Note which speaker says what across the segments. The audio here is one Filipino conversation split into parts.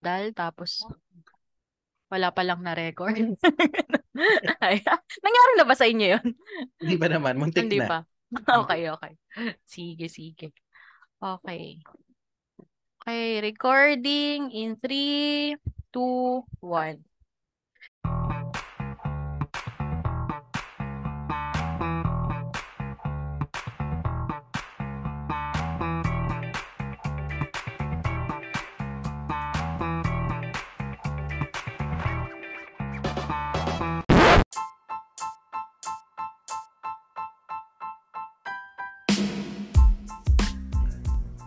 Speaker 1: dal tapos wala pa lang na record. Ay, nangyari na ba sa inyo yun?
Speaker 2: Hindi ba naman? Muntik
Speaker 1: Hindi
Speaker 2: na.
Speaker 1: pa. Okay, okay. Sige, sige. Okay. Okay, recording in 3, 2, 1.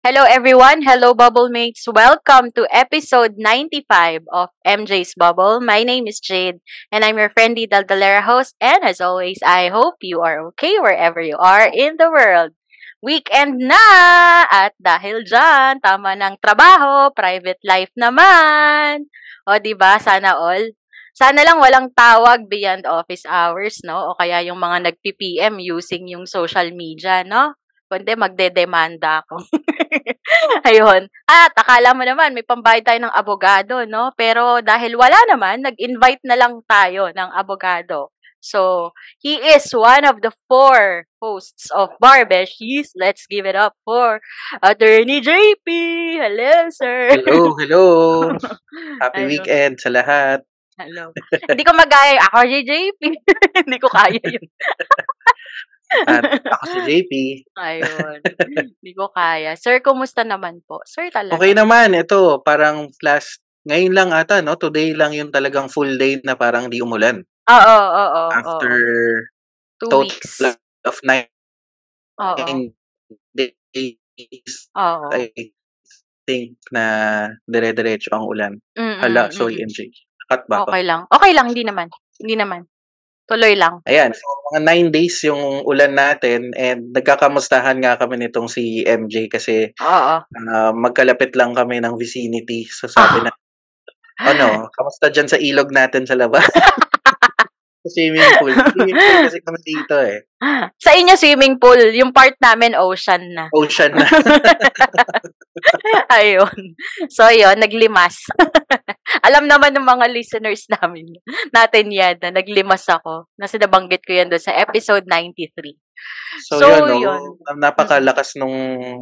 Speaker 1: Hello everyone. Hello Bubble Mates. Welcome to episode 95 of MJ's Bubble. My name is Jade and I'm your friendly Daldalera host and as always, I hope you are okay wherever you are in the world. Weekend na! At dahil dyan, tama ng trabaho, private life naman. O di ba sana all? Sana lang walang tawag beyond office hours, no? O kaya yung mga nag-PPM using yung social media, no? Kundi magdedemanda ako. Ayun. At akala mo naman, may pambayad tayo ng abogado, no? Pero dahil wala naman, nag-invite na lang tayo ng abogado. So, he is one of the four hosts of Barbeshies. Let's give it up for Attorney JP. Hello, sir.
Speaker 2: Hello, hello. Happy
Speaker 1: Ayun.
Speaker 2: weekend sa lahat.
Speaker 1: Hello. Hindi ko magaya. Ako si JP. Hindi ko kaya yun.
Speaker 2: At ako si JP.
Speaker 1: Ayun. Hindi ko kaya. Sir, kumusta naman po? Sir talaga.
Speaker 2: Okay naman, ito, parang last, ngayon lang ata, no? Today lang yung talagang full day na parang di umulan.
Speaker 1: Oo, oo, oo.
Speaker 2: After
Speaker 1: Two
Speaker 2: total
Speaker 1: weeks.
Speaker 2: of nine
Speaker 1: Oo.
Speaker 2: days,
Speaker 1: Oo.
Speaker 2: I think na dire-diretso ang ulan.
Speaker 1: Mm,
Speaker 2: Hala,
Speaker 1: mm,
Speaker 2: sorry
Speaker 1: mm.
Speaker 2: MJ. Cut ba ako?
Speaker 1: Okay lang. Okay lang, hindi naman. Hindi naman. Tuloy lang.
Speaker 2: Ayan, so mga nine days yung ulan natin and nagkakamustahan nga kami nitong si MJ kasi
Speaker 1: Oo.
Speaker 2: ah, magkalapit lang kami ng vicinity. So sabi na, ano, kamusta dyan sa ilog natin sa labas? swimming pool. Swimming pool kasi kami dito eh.
Speaker 1: Sa inyo, swimming pool. Yung part namin, ocean na.
Speaker 2: Ocean na.
Speaker 1: Ayun. So, yun, naglimas. Alam naman ng mga listeners namin, natin yan, na naglimas ako. Nasa nabanggit ko yan doon sa episode 93.
Speaker 2: So,
Speaker 1: So,
Speaker 2: yun, no,
Speaker 1: yun.
Speaker 2: napakalakas nung,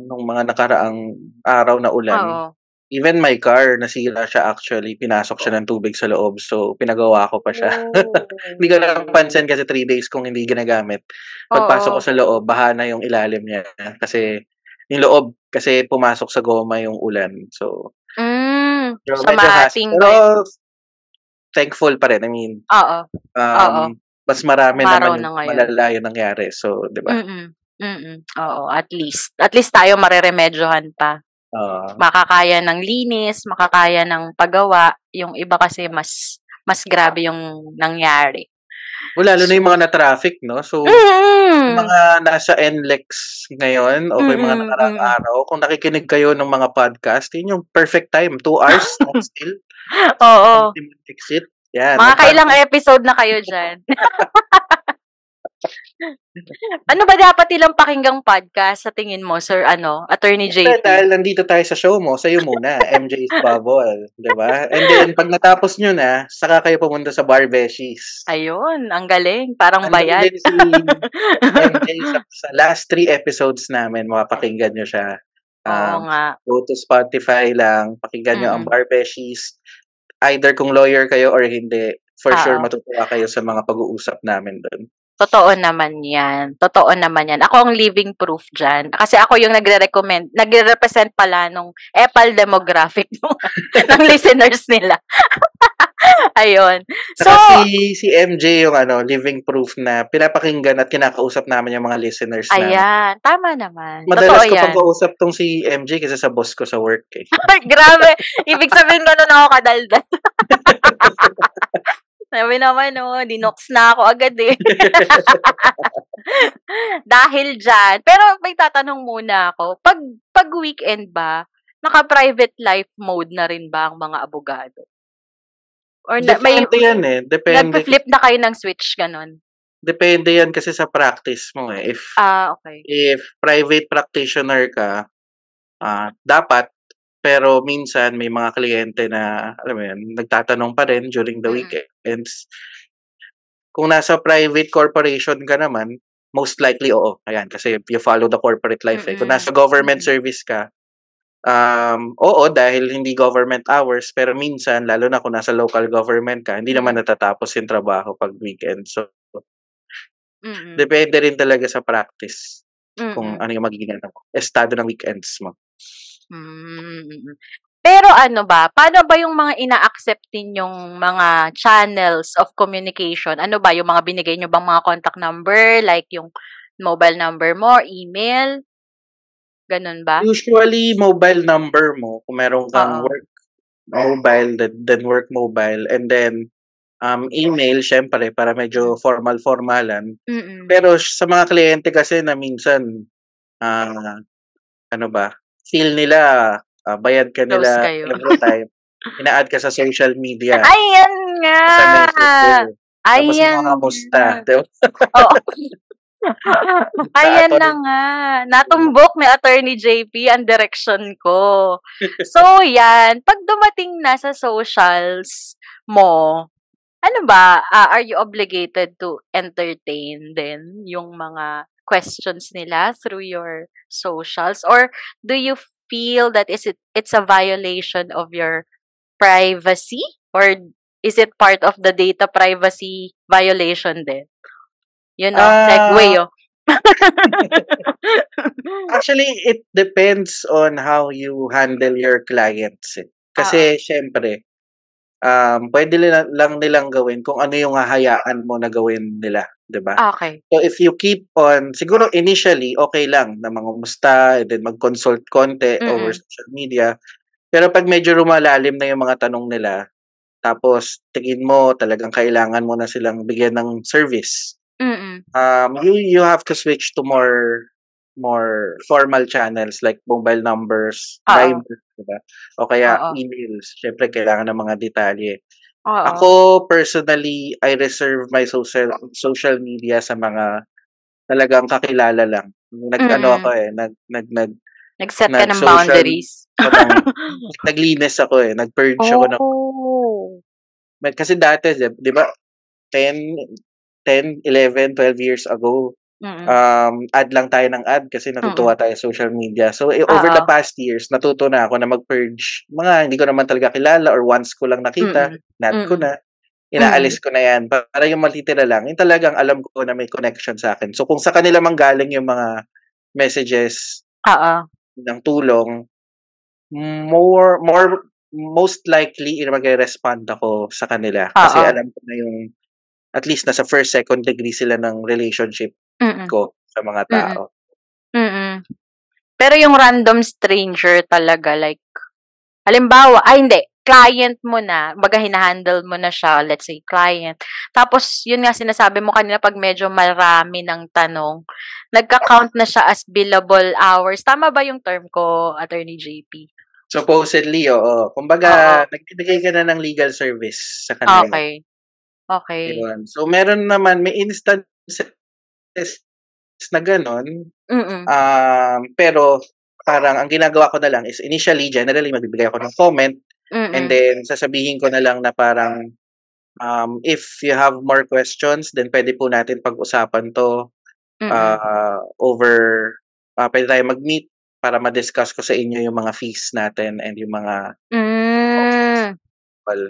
Speaker 2: nung mga nakaraang araw na ulan.
Speaker 1: Oo.
Speaker 2: Even my car, nasira siya actually. Pinasok siya ng tubig sa loob. So, pinagawa ko pa siya. Hindi ko na pansin kasi three days kong hindi ginagamit. Pagpasok ko sa loob, baha na yung ilalim niya. Kasi, yung loob, kasi pumasok sa goma yung ulan. So,
Speaker 1: Mm, sa
Speaker 2: medyo has- Pero, thankful pa rin. I mean,
Speaker 1: Oo.
Speaker 2: um,
Speaker 1: Oo.
Speaker 2: mas marami
Speaker 1: Maraw
Speaker 2: naman
Speaker 1: na ngayon.
Speaker 2: malala yung nangyari. So, di ba?
Speaker 1: Mm-mm. Mm-mm. Oo, at least. At least tayo mareremedyohan pa.
Speaker 2: Uh,
Speaker 1: Makakaya ng linis, makakaya ng paggawa. Yung iba kasi mas mas grabe yung nangyari.
Speaker 2: well, lalo na yung mga na-traffic, no? So,
Speaker 1: Mm.
Speaker 2: mga nasa NLEX ngayon o yung mga
Speaker 1: Mm,
Speaker 2: nakaraang araw, kung nakikinig kayo ng mga podcast, yun yung perfect time. Two hours na still.
Speaker 1: Oo.
Speaker 2: Exit. Yan.
Speaker 1: Mga kailang episode na kayo dyan. ano ba dapat ilang pakinggang podcast sa tingin mo, Sir ano, Attorney JP?
Speaker 2: dahil nandito tayo sa show mo, sa'yo muna, MJ's Bubble. Di ba? And then, pag natapos nyo na, saka kayo pumunta sa Barbeshies.
Speaker 1: Ayun, ang galing. Parang
Speaker 2: Andun
Speaker 1: bayad.
Speaker 2: din si MJ sa, sa last three episodes namin, mapakinggan nyo siya.
Speaker 1: Oo
Speaker 2: Um,
Speaker 1: nga.
Speaker 2: go to Spotify lang, pakinggan nyo ang
Speaker 1: Mm.
Speaker 2: Barbeshies. Either kung lawyer kayo or hindi, for
Speaker 1: Oo.
Speaker 2: sure matutuwa kayo sa mga pag-uusap namin doon.
Speaker 1: Totoo naman yan. Totoo naman yan. Ako ang living proof dyan. Kasi ako yung nagre-recommend, nagre-represent pala nung Apple demographic ng, ng listeners nila. Ayun. So,
Speaker 2: Saka si, si MJ yung ano, living proof na pinapakinggan at kinakausap namin yung mga listeners namin.
Speaker 1: ayan. Tama naman.
Speaker 2: Madalas
Speaker 1: Totoo
Speaker 2: ko
Speaker 1: yan.
Speaker 2: pag-uusap tong si MJ kasi sa boss ko sa work eh.
Speaker 1: Grabe. Ibig sabihin ko na ako kadaldal. Sabi naman, oh, dinox na ako agad eh. Dahil dyan. Pero may tatanong muna ako. Pag, pag weekend ba, naka-private life mode na rin ba ang mga abogado? Or na, may,
Speaker 2: Depende yan eh. Depende.
Speaker 1: nag-flip na kayo ng switch, ganon?
Speaker 2: Depende yan kasi sa practice mo eh. If
Speaker 1: Ah, okay.
Speaker 2: if private practitioner ka, ah dapat pero minsan may mga kliyente na alam mo yan, nagtatanong pa rin during the
Speaker 1: Mm.
Speaker 2: weekends. Kung nasa private corporation ka naman, most likely oo. Ayan, kasi you follow the corporate life eh. Kung nasa government service ka, um, oo, dahil hindi government hours, pero minsan, lalo na kung nasa local government ka, hindi naman natatapos yung trabaho pag weekend. So,
Speaker 1: Mm-mm.
Speaker 2: depende rin talaga sa practice kung
Speaker 1: Mm-mm.
Speaker 2: ano yung magiging ano, estado ng weekends mo.
Speaker 1: Mm. Pero ano ba, paano ba yung mga ina-accept ninyong mga channels of communication? Ano ba, yung mga binigay nyo bang mga contact number, like yung mobile number mo, email? Ganun ba?
Speaker 2: Usually, mobile number mo, kung meron kang
Speaker 1: Oo.
Speaker 2: work mobile, then, then work mobile, and then um, email, syempre, para medyo formal-formalan.
Speaker 1: Mm-mm.
Speaker 2: Pero sa mga kliyente kasi na minsan, ah, ano ba, feel nila, ah, bayad ka
Speaker 1: Close
Speaker 2: nila
Speaker 1: kayo.
Speaker 2: every time. Ina-add ka sa social media.
Speaker 1: Ayan nga!
Speaker 2: Messenger. Tapos
Speaker 1: Ayan
Speaker 2: mga. Diba?
Speaker 1: Oo. Ayan na nga. Natumbok ni Attorney JP ang direction ko. So, yan. Pag dumating na sa socials mo, ano ba, ah, are you obligated to entertain din yung mga questions nila through your socials? Or do you feel that is it it's a violation of your privacy? Or is it part of the data privacy violation din? You know,
Speaker 2: Ah,
Speaker 1: segue oh.
Speaker 2: Actually, it depends on how you handle your clients. eh. Kasi, syempre, um, pwede lang nilang gawin kung ano yung hahayaan mo na gawin nila. 'Di ba?
Speaker 1: Okay.
Speaker 2: So, if you keep on, siguro initially, okay lang na mga musta, and then mag-consult konti over
Speaker 1: Mm-mm.
Speaker 2: social media. Pero pag medyo lumalalim na yung mga tanong nila, tapos tingin mo talagang kailangan mo na silang bigyan ng service,
Speaker 1: Mm.
Speaker 2: um, you you have to switch to more more formal channels like mobile numbers. Viber, diba? O kaya
Speaker 1: Oo.
Speaker 2: emails. Syempre, kailangan ng mga detalye.
Speaker 1: Oo.
Speaker 2: Ako, personally, I reserve my social social media sa mga talagang kakilala lang. Nag, ano
Speaker 1: Mm.
Speaker 2: ako eh, nag, nag, nag,
Speaker 1: Nag-set ka ng
Speaker 2: nag-social-
Speaker 1: boundaries.
Speaker 2: ako ng- naglinis ako eh, nag-purge ako ng,
Speaker 1: Oh.
Speaker 2: kasi dati, di ba, 10, 10, 11, 12 years ago,
Speaker 1: Mm.
Speaker 2: um, ad lang tayo ng ad kasi natutuwa tayo sa social media. So, eh, over the
Speaker 1: Oo.
Speaker 2: past years, natuto na ako na mag-purge. Mga hindi ko naman talaga kilala or once ko lang nakita,
Speaker 1: Mm.
Speaker 2: nat ko
Speaker 1: Mm.
Speaker 2: na. Inaalis ko na yan. Para yung matitira lang, yung talagang alam ko na may connection sa akin. So, kung sa kanila manggaling yung mga messages
Speaker 1: Oo.
Speaker 2: ng tulong, more, more, most likely, mag-respond ako sa kanila. Kasi
Speaker 1: Oo.
Speaker 2: alam ko na yung, at least nasa first, second degree sila ng relationship
Speaker 1: Mm.
Speaker 2: ko sa mga
Speaker 1: Mm-mm.
Speaker 2: tao.
Speaker 1: Mm. Pero yung random stranger talaga, like, halimbawa, ay hindi, client mo na, baga hinahandle mo na siya, let's say client. Tapos, yun nga sinasabi mo kanina, pag medyo marami ng tanong, nagka-count na siya as billable hours. Tama ba yung term ko, Attorney JP?
Speaker 2: Supposedly, oo. Kumbaga, nagbibigay ka na ng legal service sa kanila.
Speaker 1: Okay. Okay.
Speaker 2: Ayun. So, meron naman, may instances na ganon.
Speaker 1: Mm-mm.
Speaker 2: Um, pero, parang ang ginagawa ko na lang is initially, generally, magbibigay ako ng comment
Speaker 1: Mm-mm.
Speaker 2: and then sasabihin ko na lang na parang um, if you have more questions, then pwede po natin pag-usapan to
Speaker 1: Mm-mm.
Speaker 2: uh, over, uh, pwede tayo mag-meet para ma-discuss ko sa inyo yung mga fees natin and yung mga
Speaker 1: Mm.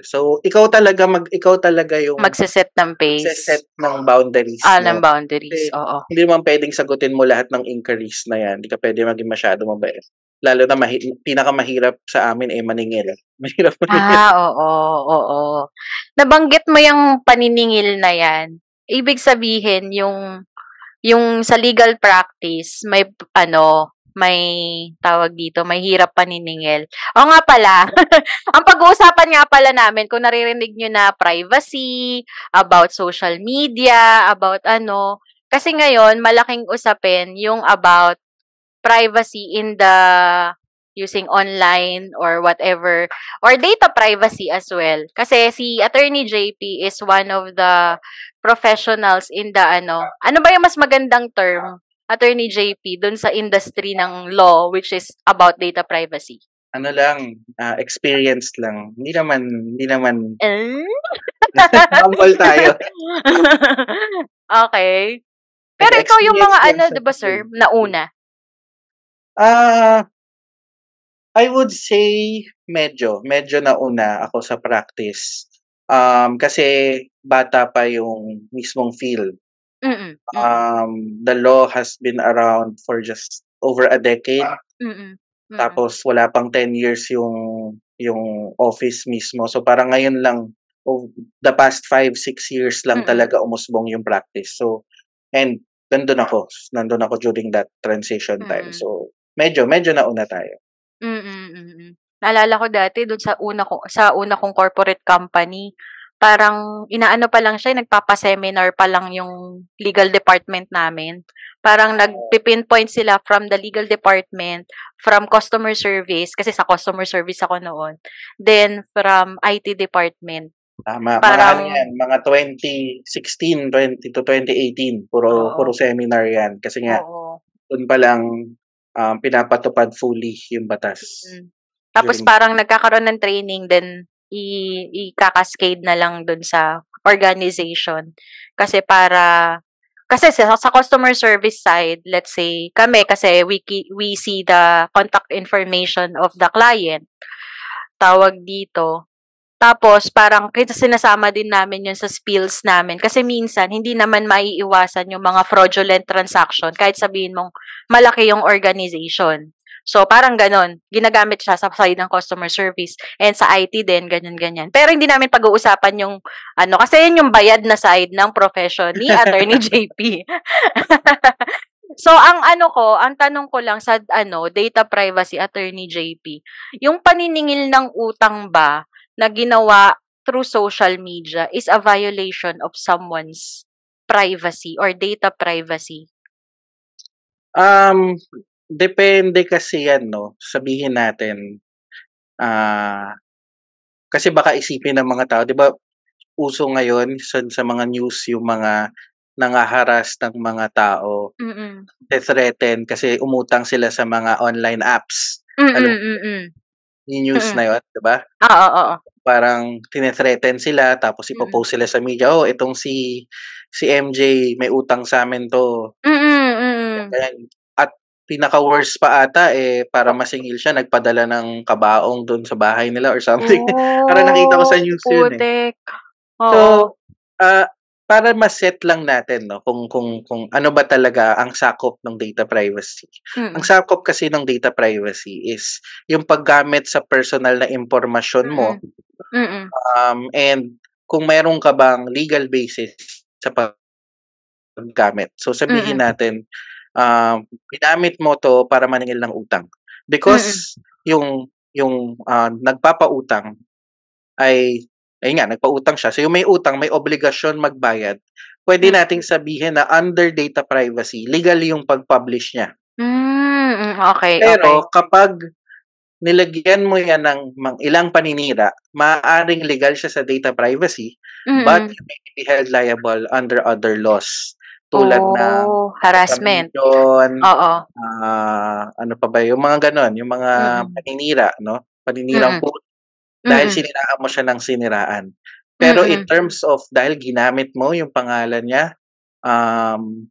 Speaker 2: So, ikaw talaga mag ikaw talaga yung
Speaker 1: Magsiset ng pace.
Speaker 2: set ng boundaries.
Speaker 1: Ah,
Speaker 2: mo.
Speaker 1: ng boundaries.
Speaker 2: Kasi-
Speaker 1: Oo.
Speaker 2: Hindi naman pwedeng sagutin mo lahat ng inquiries na yan. Hindi ka pwede maging masyado mabait. Lalo na mahi- pinakamahirap sa amin ay maningil. Mahirap maningil.
Speaker 1: Ah, oo, oo. Nabanggit mo yung paniningil na yan. Ibig sabihin, yung, yung sa legal practice, may, ano, may tawag dito, may hirap paniningil. O nga pala, ang pag-uusapan nga pala namin, kung naririnig nyo na privacy, about social media, about ano, kasi ngayon, malaking usapin yung about privacy in the using online or whatever or data privacy as well kasi si attorney JP is one of the professionals in the ano ano ba yung mas magandang term attorney JP dun sa industry ng law which is about data privacy
Speaker 2: ano lang uh, experience lang hindi naman hindi naman
Speaker 1: eh?
Speaker 2: humble tayo
Speaker 1: okay pero ikaw yung mga ano 'di ba sir nauna
Speaker 2: Ah, uh, I would say medyo, medyo nauna ako sa practice. Um, kasi bata pa yung mismong field.
Speaker 1: Mm.
Speaker 2: Um, the law has been around for just over a decade.
Speaker 1: Mm.
Speaker 2: Tapos wala pang 10 years yung yung office mismo. So parang ngayon lang oh, the past 5 6 years lang
Speaker 1: Mm.
Speaker 2: talaga umusbong yung practice. So and nandun ako, nandun ako during that transition time.
Speaker 1: Mm.
Speaker 2: So medyo medyo nauna tayo.
Speaker 1: Mm. Naalala ko dati dun sa una ko sa una kong corporate company, parang inaano pa lang siya, nagpapa-seminar pa lang yung legal department namin. Parang nagpi-pinpoint sila from the legal department, from customer service, kasi sa customer service ako noon, then from IT department.
Speaker 2: Tama, mga ano
Speaker 1: Parang
Speaker 2: yan, mga 2016, 20 to 2018, puro puro
Speaker 1: Oo.
Speaker 2: seminar yan. Kasi nga,
Speaker 1: Oo.
Speaker 2: dun pa lang um, pinapatupad fully yung batas.
Speaker 1: Mm. Tapos
Speaker 2: During
Speaker 1: parang nagkakaroon ng training then i ika-cascade na lang dun sa organization. Kasi para kasi sa, sa customer service side, let's say kami kasi we we see the contact information of the client. Tawag dito. Tapos parang kita sinasama din namin yun sa spills namin kasi minsan hindi naman maiiwasan yung mga fraudulent transaction kahit sabihin mong malaki yung organization. So, parang ganon. Ginagamit siya sa side ng customer service. And sa IT din, ganyan-ganyan. Pero hindi namin pag-uusapan yung, ano, kasi yun yung bayad na side ng profession ni Attorney JP. so, ang ano ko, ang tanong ko lang sa, ano, data privacy Attorney JP, yung paniningil ng utang ba na ginawa through social media is a violation of someone's privacy or data privacy?
Speaker 2: Um, depende kasi yan, no? Sabihin natin, ah, kasi baka isipin ng mga tao, di ba, uso ngayon sa, sa mga news yung mga nangaharas ng mga tao,
Speaker 1: Mm-mm.
Speaker 2: threaten kasi umutang sila sa mga online apps. Alam mo,
Speaker 1: Mm-mm-mm.
Speaker 2: yung news
Speaker 1: Mm.
Speaker 2: na yun, di ba?
Speaker 1: Oo, oo.
Speaker 2: Parang tinethreaten sila, tapos ipopost sila sa media, oh, itong si si MJ, may utang sa amin to.
Speaker 1: Mm, mm.
Speaker 2: Ganyan. Pinaka-worst pa ata, eh, para masingil siya, nagpadala ng kabaong doon sa bahay nila or something. Parang nakita ko sa news yun eh.
Speaker 1: Putek.
Speaker 2: So, ah, para ma-set lang natin, no, kung, kung, kung ano ba talaga ang sakop ng data privacy. Ang
Speaker 1: Mm.
Speaker 2: sakop kasi ng data privacy is yung paggamit sa personal na impormasyon mo
Speaker 1: Mm.
Speaker 2: um, and kung meron ka bang legal basis sa paggamit. So sabihin
Speaker 1: Mm.
Speaker 2: natin, um, ginamit mo to para maningil ng utang. Because yung yung ah, nagpapautang ay ay nga nagpautang siya. So yung may utang, may obligasyon magbayad. Pwede
Speaker 1: Mm.
Speaker 2: nating sabihin na under data privacy, legal yung pag-publish niya.
Speaker 1: Mm, okay, okay.
Speaker 2: Pero kapag nilagyan mo yan ng mang ilang paninira, maaaring legal siya sa data privacy, but
Speaker 1: Mm.
Speaker 2: you may be held liable under other laws. Tulad ng
Speaker 1: Oh, harassment.
Speaker 2: defamation,
Speaker 1: Oo.
Speaker 2: ah, ano pa ba, yung mga ganon, yung mga
Speaker 1: Mm.
Speaker 2: paninira, no? Paninirang
Speaker 1: Mm.
Speaker 2: po, dahil
Speaker 1: Mm.
Speaker 2: siniraan mo siya ng siniraan. Pero in
Speaker 1: Mm.
Speaker 2: terms of, dahil ginamit mo yung pangalan niya, um,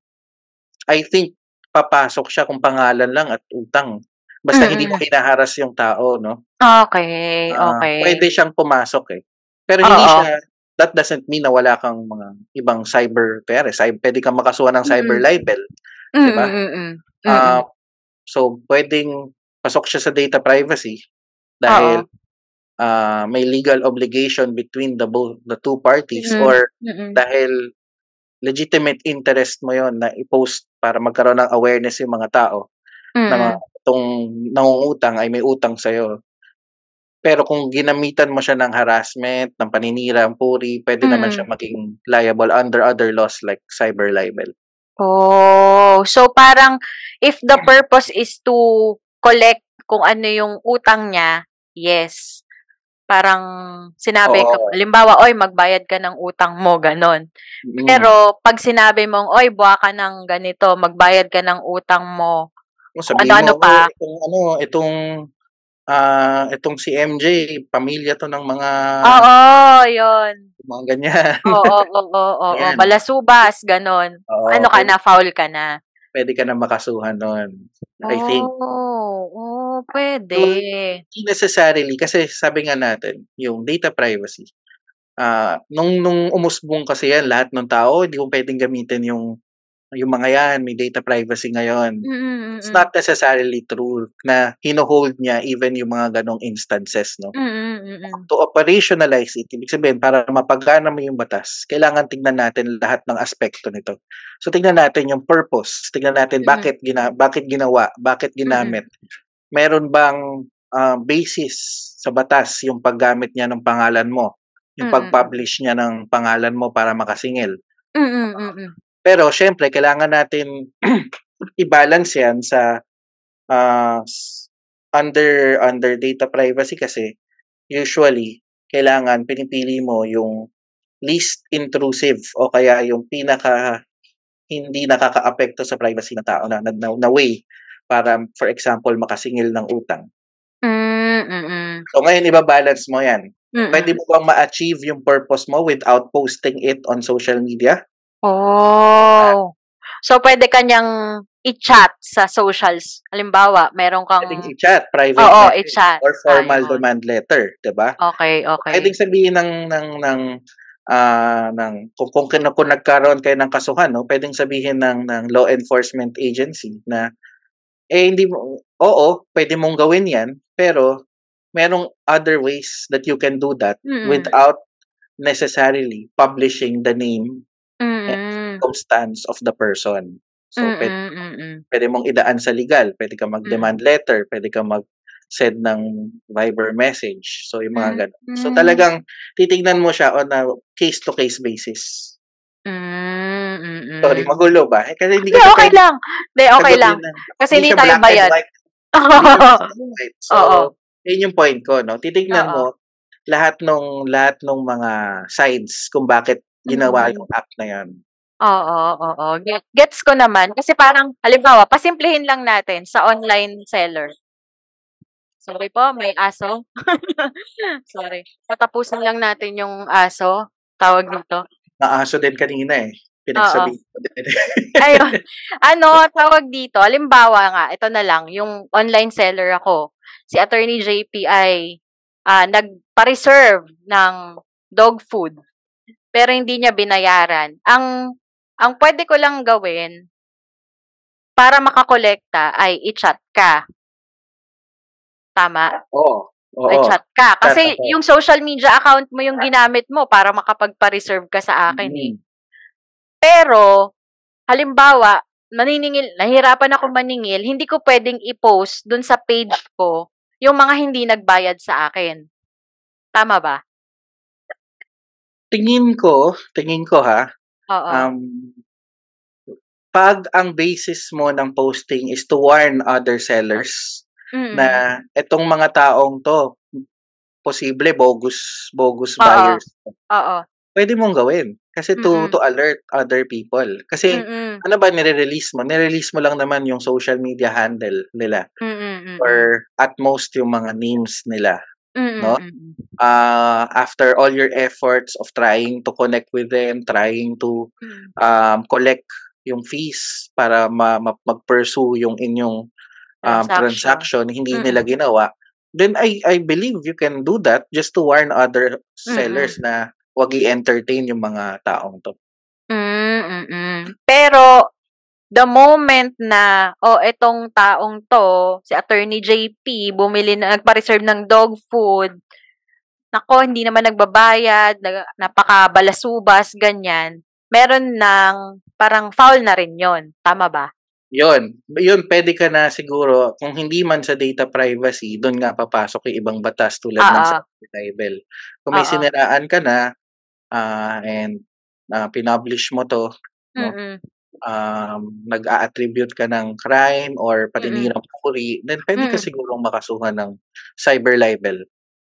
Speaker 2: I think, papasok siya kung pangalan lang at utang. Basta hindi mo
Speaker 1: Mm.
Speaker 2: hinaharas yung tao, no?
Speaker 1: Okay,
Speaker 2: Ah,
Speaker 1: okay.
Speaker 2: pwede siyang pumasok eh. Pero hindi
Speaker 1: Oo.
Speaker 2: siya, that doesn't mean na wala kang mga ibang cyber, kaya cyber, pwede kang makasuha ng cyber
Speaker 1: Mm.
Speaker 2: libel.
Speaker 1: Mm,
Speaker 2: diba?
Speaker 1: mm, mm, mm.
Speaker 2: Ah, so, pwedeng pasok siya sa data privacy dahil ah, may legal obligation between the both the two parties
Speaker 1: Mm.
Speaker 2: or
Speaker 1: Mm, mm.
Speaker 2: dahil legitimate interest mo yon na i-post para magkaroon ng awareness yung mga tao na mga
Speaker 1: Mm.
Speaker 2: 'tong nangungutang ay may utang sa'yo. Pero kung ginamitan mo siya ng harassment, ng paninira, puri, pwede naman siya
Speaker 1: Mm.
Speaker 2: maging liable under other laws like cyber libel.
Speaker 1: Oh, so parang if the purpose is to collect kung ano yung utang niya, yes. Parang sinabi ko,
Speaker 2: Oo.
Speaker 1: halimbawa, "Oy, magbayad ka ng utang mo," gano'n.
Speaker 2: Mm.
Speaker 1: Pero 'pag sinabi mong, "Oy, buha ka ng ganito, magbayad ka ng utang mo."
Speaker 2: Sabihin
Speaker 1: Ano-ano
Speaker 2: mo,
Speaker 1: pa?
Speaker 2: "Oh, itong ano, itong, ah, itong si MJ pamilya 'to ng mga
Speaker 1: Oo, yun.
Speaker 2: mga ganyan."
Speaker 1: Oo, oo, oo,
Speaker 2: Yan.
Speaker 1: balasubas, gano'n.
Speaker 2: Oo,
Speaker 1: Ano ka
Speaker 2: pwede
Speaker 1: na, foul ka na.
Speaker 2: pwede ka na makasuhan nun, I think.
Speaker 1: Oh, oh,
Speaker 2: So,
Speaker 1: puwede.
Speaker 2: hindi necessarily kasi sabi nga natin, yung data privacy, ah, nung nung umusbong kasi yan lahat ng tao, hindi mo puwedeng gamitin yung yung mga yan, may data privacy ngayon.
Speaker 1: Mm,
Speaker 2: It's
Speaker 1: mm.
Speaker 2: not necessarily true na hino-hold niya even yung mga gano'ng instances 'no.
Speaker 1: Mm, mm.
Speaker 2: To operationalize it, ibig sabihin para mapagana mo yung batas, kailangan tignan natin lahat ng aspekto nito. So, tignan natin yung purpose, tignan natin
Speaker 1: Mm.
Speaker 2: bakit gina bakit ginawa, bakit
Speaker 1: Mm.
Speaker 2: ginamit. Meron bang, ah, basis sa batas yung paggamit niya ng pangalan mo, yung
Speaker 1: Mm, mm.
Speaker 2: pag-publish niya ng pangalan mo para makasingil.
Speaker 1: Mm, mm.
Speaker 2: Pero siyempre kailangan natin i-balance yan sa, s under under data privacy kasi usually kailangan pinipili mo yung least intrusive o kaya yung pinaka hindi nakakaapekto sa privacy ng tao na na na way para for example makasingil ng utang.
Speaker 1: Hmm, mm.
Speaker 2: So ngayon iba-balance mo yan. Puwede
Speaker 1: Mm.
Speaker 2: mo bang ma-achieve yung purpose mo without posting it on social media?
Speaker 1: Oh. So, puwede ka niyang i-chat sa socials. Halimbawa, meron kang
Speaker 2: i-chat, private
Speaker 1: Oo,
Speaker 2: message
Speaker 1: i-chat.
Speaker 2: or formal
Speaker 1: Ayun.
Speaker 2: demand letter, 'di ba?
Speaker 1: Okey, okey.
Speaker 2: Puwedeng sabihin ng ng ng, ah, ng kung kung kino kung nagkaroon kayo ng kasuhan 'no, puwedeng sabihin ng ng law enforcement agency na, eh, hindi mo oo, puwede mong gawin 'yan, pero merong other ways that you can do that
Speaker 1: Mm.
Speaker 2: without necessarily publishing the name and
Speaker 1: Mm.
Speaker 2: circumstance of the person. So, puwede
Speaker 1: Mm, mm.
Speaker 2: puwede mong idaan sa legal, puwede kang
Speaker 1: Mm.
Speaker 2: mag-demand letter, puwede kang mag-send ng Viber message. So, yung mga gano'n. So,
Speaker 1: Mm.
Speaker 2: talagang titignan mo siya on a case to case basis.
Speaker 1: Hmm,
Speaker 2: Sorry,
Speaker 1: mm.
Speaker 2: magulo ba? Eh, kasi hindi
Speaker 1: Hindi,
Speaker 2: kasi
Speaker 1: okey
Speaker 2: puwede
Speaker 1: lang. Hindi, okey lang.
Speaker 2: ng
Speaker 1: Kasi
Speaker 2: hindi
Speaker 1: tayo bayad.
Speaker 2: So,
Speaker 1: Oo.
Speaker 2: yun yung point ko 'no, titignan
Speaker 1: Oo.
Speaker 2: mo lahat nung lahat nung mga sides kung bakit ginawa
Speaker 1: Mm.
Speaker 2: yung act na yan.
Speaker 1: Oo, oo. Get gets ko naman kasi parang halimbawa, pasimplehin lang natin sa online seller. Sorry po, may aso. Sorry. Patapusin lang natin yung aso, tawag dito.
Speaker 2: Naaso din kanina, eh,
Speaker 1: Oo.
Speaker 2: pinagsabihan ko din, eh.
Speaker 1: Ayun. Ano, tawag dito, halimbawa nga, ito na lang, yung online seller ako. Si Attorney JP ay, ah, nagpa-reserve ng dog food, pero hindi niya binayaran. Ang ang puwede ko lang gawin para makakolekta ay i-chat ka. Tama?
Speaker 2: Oo, oo.
Speaker 1: chat ka.
Speaker 2: Chat
Speaker 1: Kasi
Speaker 2: ako.
Speaker 1: yung social media account mo yung ginamit mo para makapagpa-reserve ka sa akin, eh.
Speaker 2: Mm.
Speaker 1: Pero, halimbawa, maniningil nahihirapan akong maningil, hindi ko puwedeng i-post dun sa page ko yung mga hindi nagbayad sa akin. Tama ba?
Speaker 2: Tingin ko tingin ko, ha,
Speaker 1: Oo.
Speaker 2: um, 'pag ang basis mo ng posting is to warn other sellers
Speaker 1: Mm.
Speaker 2: na itong mga taong 'to, posible bogus bogus
Speaker 1: Oo.
Speaker 2: buyers.
Speaker 1: Oo.
Speaker 2: Puwede mong gawin kasi to
Speaker 1: Mm.
Speaker 2: to alert other people. Kasi
Speaker 1: Mm.
Speaker 2: ano ba nire-release mo? Nire-release mo lang naman yung social media handle nila
Speaker 1: Mm, mm.
Speaker 2: or at most yung mga names nila,
Speaker 1: Mm,
Speaker 2: 'no?
Speaker 1: mm.
Speaker 2: Ah, after all your efforts of trying to connect with them, trying to,
Speaker 1: Mm.
Speaker 2: um, collect yung fees para ma ma mag-pursue yung inyong, um,
Speaker 1: Transaction.
Speaker 2: transaction, hindi
Speaker 1: Mm.
Speaker 2: nila ginawa, then I I believe you can do that just to warn other sellers
Speaker 1: Mm.
Speaker 2: na 'wag i-entertain yung mga taong 'to.
Speaker 1: Hmm, mm. Pero, the moment na, "Oh, itong taong 'to, si Attorney JP, bumili na nagpa-reserve ng dog food, naku, hindi naman nagbabayad, napakabalasubas," ganyan. Meron ng parang foul na rin yun, tama ba?
Speaker 2: Yun. Yun, pwede ka na siguro, kung hindi man sa data privacy, doon nga papasok yung ibang batas tulad ng
Speaker 1: Oo.
Speaker 2: cyber libel. Kung may
Speaker 1: Oo.
Speaker 2: siniraan ka na, ah, and ah, pinublish mo 'to, no. Um, nag-a-attribute ka ng crime or
Speaker 1: Mm.
Speaker 2: paninirang papuri, then pwede ka
Speaker 1: Mm.
Speaker 2: sigurong makasuhan ng cyber libel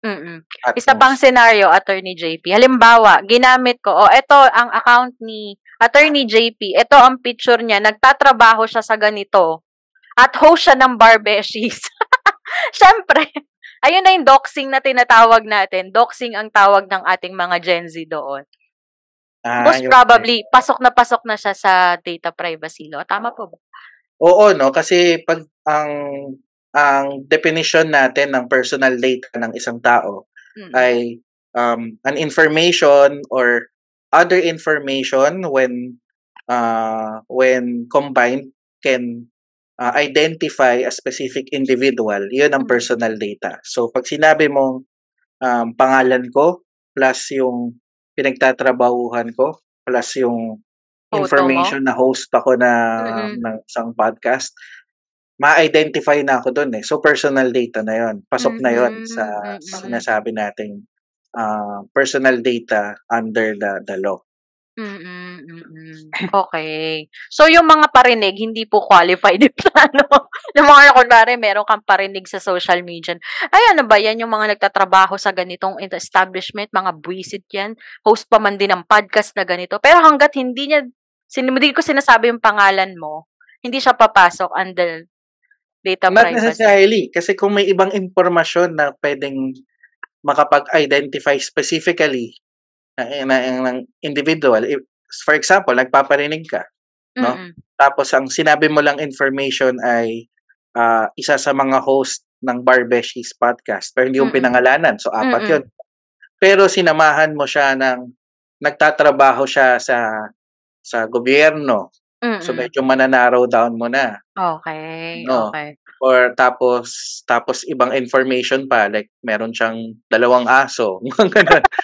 Speaker 1: Mm.
Speaker 2: at
Speaker 1: Isa pang
Speaker 2: most.
Speaker 1: senaryo, Attorney JP. Halimbawa, ginamit ko, oh, eto ang account ni Attorney JP. Ito ang picture niya. Nagtatrabaho siya sa ganito. At host siya ng Barbeshies. Siyempre, ayun na yung doxing na tinatawag natin. Doxing ang tawag ng ating mga Gen Z doon.
Speaker 2: Ah,
Speaker 1: Most probably, pasok na pasok na siya sa data privacy law. Tama po ba?
Speaker 2: Oo, no, kasi pag ang ang definition natin ng personal data ng isang tao
Speaker 1: Mm.
Speaker 2: ay um, an information or other information when uh, when combined can uh, identify a specific individual. Yun ang
Speaker 1: Mm.
Speaker 2: personal data. So pag sinabi mong um, pangalan ko plus yung pinagtatrabahuhan ko plus yung information na host ako na
Speaker 1: Mm-mm.
Speaker 2: ng isang podcast, ma-identify na ako doon eh. So personal data na 'yon. Pasok na 'yon sa
Speaker 1: mm-mm.
Speaker 2: sinasabi nating ah, personal data under the the law.
Speaker 1: Mm, mm. Okey. So, yung mga parinig hindi po qualified yung ano, yung mga kunwari meron kang parinig sa social media. Ay, ano ba yan, yung mga nagtatrabaho sa ganitong in- establishment, mga buwisit yan. Host pa man din ng podcast na ganito. Pero hanggat hindi niya, sin hindi ko sinasabi yung pangalan mo, hindi siya papasok under data
Speaker 2: Not
Speaker 1: privacy.
Speaker 2: necessarily kasi kung may ibang impormasyon na pwedeng makapag-identify specifically ng ng ng individual, for example, nagpaparinig ka, no?
Speaker 1: Mm,
Speaker 2: Tapos ang sinabi mo lang information ay ah, isa sa mga host ng Barbeshies podcast pero hindi yung
Speaker 1: Mm-mm.
Speaker 2: pinangalanan. So apat
Speaker 1: Mm-mm.
Speaker 2: 'yun. Pero sinamahan mo siya ng nagtatrabaho siya sa sa gobyerno. So
Speaker 1: mm.
Speaker 2: medyo mananarrow down mo na.
Speaker 1: Okey,
Speaker 2: No.
Speaker 1: okey.
Speaker 2: Or tapos tapos ibang information pa like meron siyang dalawang aso.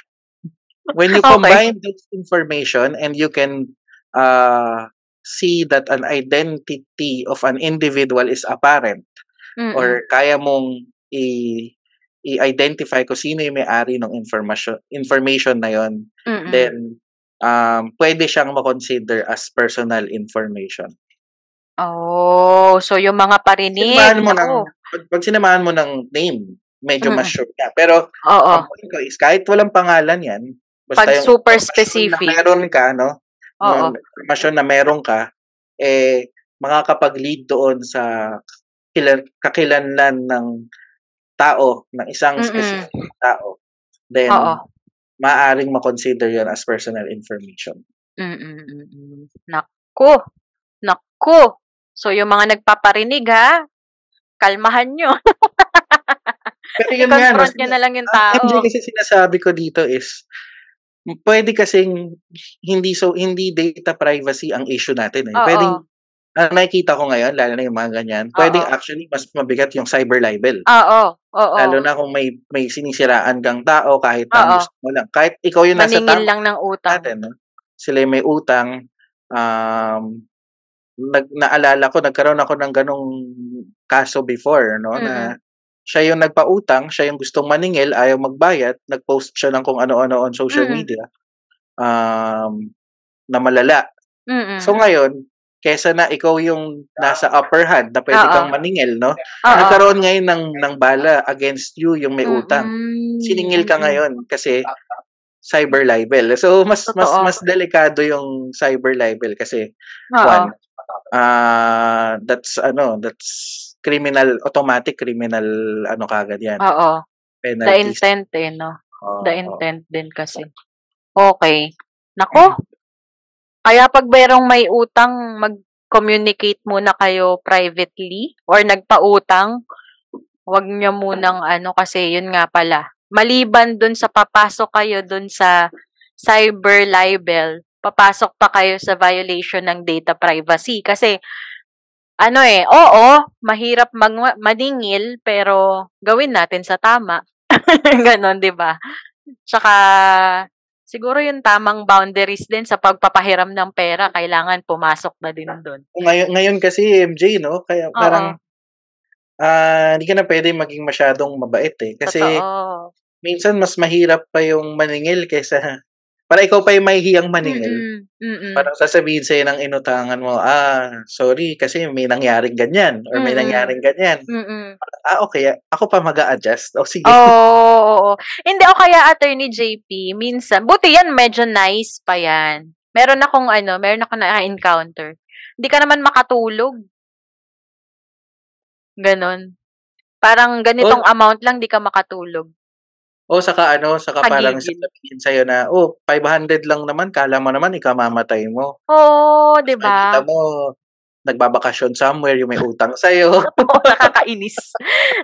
Speaker 2: When you combine this information and you can uh, see that an identity of an individual is apparent
Speaker 1: Mm.
Speaker 2: or kaya mong i i-identify kung sino yung may-ari ng information information na yon then um pwede siyang ma-consider as personal information.
Speaker 1: Oh, so yung mga parinig,
Speaker 2: Sinamahan mo ng pag, pag sinamahan mo ng name, medyo
Speaker 1: Mm.
Speaker 2: mas sure ka. Pero
Speaker 1: Oo.
Speaker 2: ang point ko is kahit walang pangalan 'yan, basta
Speaker 1: Pag
Speaker 2: yung
Speaker 1: super specific.
Speaker 2: na meron ka, no?
Speaker 1: Oo.
Speaker 2: Impormasyon na meron ka, eh makakapag-lead doon sa kilan, kakilanlan ng tao, ng isang
Speaker 1: Mm.
Speaker 2: specific tao. Then
Speaker 1: Oo.
Speaker 2: maaring ma-consider 'yon as personal information.
Speaker 1: Mm, mm, mm. Naku, naku. So yung mga nagpaparinig ha, kalmahan niyo.
Speaker 2: Pero yun nga, no,
Speaker 1: I-confront na lang yung
Speaker 2: ang
Speaker 1: tao.
Speaker 2: MJ kasi sinasabi ko dito is pwede kasing hindi so hindi data privacy ang issue natin eh.
Speaker 1: Oo.
Speaker 2: Pwedeng ang nakikita ko ngayon, lalo na yung mga ganyan, pwedeng
Speaker 1: Oo.
Speaker 2: actually mas mabigat yung cyber libel.
Speaker 1: Oo, oo.
Speaker 2: Lalo na kung may may sinisiraan kang tao kahit gusto mo lang. Kahit ikaw yung nasa
Speaker 1: Maningil
Speaker 2: tama
Speaker 1: lang ng utang.
Speaker 2: natin, no? Sila may utang. Um, nag, naalala ko, nagkaroon ako ng ganong kaso before, no? Na siya yung nagpautang, siya yung gustong maningil, ayaw magbayad, nag-post siya ng kung ano-ano on social
Speaker 1: Mm.
Speaker 2: media um, na malala.
Speaker 1: Mm.
Speaker 2: So ngayon, kesa na ikaw yung nasa upper hand na pwede
Speaker 1: Oo.
Speaker 2: kang maningil, no?
Speaker 1: Oo.
Speaker 2: Nagkaroon ngayon ng, ng bala against you yung may utang.
Speaker 1: Mm,
Speaker 2: Siningil ka ngayon kasi cyber libel. So mas mas
Speaker 1: Totoo.
Speaker 2: mas delikado yung cyber libel kasi
Speaker 1: Oo.
Speaker 2: one ah that's ano, that's criminal automatic criminal ano kagad yan.
Speaker 1: Oo. The
Speaker 2: Penalties.
Speaker 1: intent eh, no?
Speaker 2: Oo,
Speaker 1: The
Speaker 2: oo.
Speaker 1: intent din kasi. Okay. Nako. Kaya pag merong may utang, mag-communicate muna kayo privately or nagpautang. Huwag niyo munang ano kasi yun nga pala. Maliban dun sa papasok kayo dun sa cyber libel, papasok pa kayo sa violation ng data privacy kasi ano eh, oo, mahirap mag maningil pero gawin natin sa tama. Ganon, 'di ba? Tsaka Siguro yung tamang boundaries din sa pagpapahiram ng pera, kailangan pumasok na din doon.
Speaker 2: Ngayon, ngayon kasi MJ, no? Kaya parang ah hindi ka na pwede maging masyadong mabait eh. Kasi
Speaker 1: Totoo.
Speaker 2: minsan mas mahirap pa yung maningil kaysa para ikaw pa yung mahihiyang maningil.
Speaker 1: Mm-mm. Mm-mm.
Speaker 2: Parang sasabihin sa'yo ng inutangan mo, ah, sorry kasi may nangyaring ganyan or may
Speaker 1: Mm-mm.
Speaker 2: nangyaring ganyan.
Speaker 1: Mm-mm.
Speaker 2: Ah, okay. Ako pa mag adjust O sige.
Speaker 1: Oo, oo, oo. Hindi, o kaya attorney JP, minsan, buti yan, medyo nice pa yan. Meron akong ano, meron akong na-encounter. Hindi ka naman makatulog. Ganon. Parang ganitong amount lang, di ka makatulog.
Speaker 2: O saka ano, saka parang
Speaker 1: Pagigil.
Speaker 2: sasabihin sa'yo na, oh, 500 lang naman, kala mo naman ikamamatay mo.
Speaker 1: Oo, di
Speaker 2: Nakita
Speaker 1: ba?
Speaker 2: mo, nagbabakasyon somewhere, yung may utang sa'yo.
Speaker 1: Oo, nakakainis.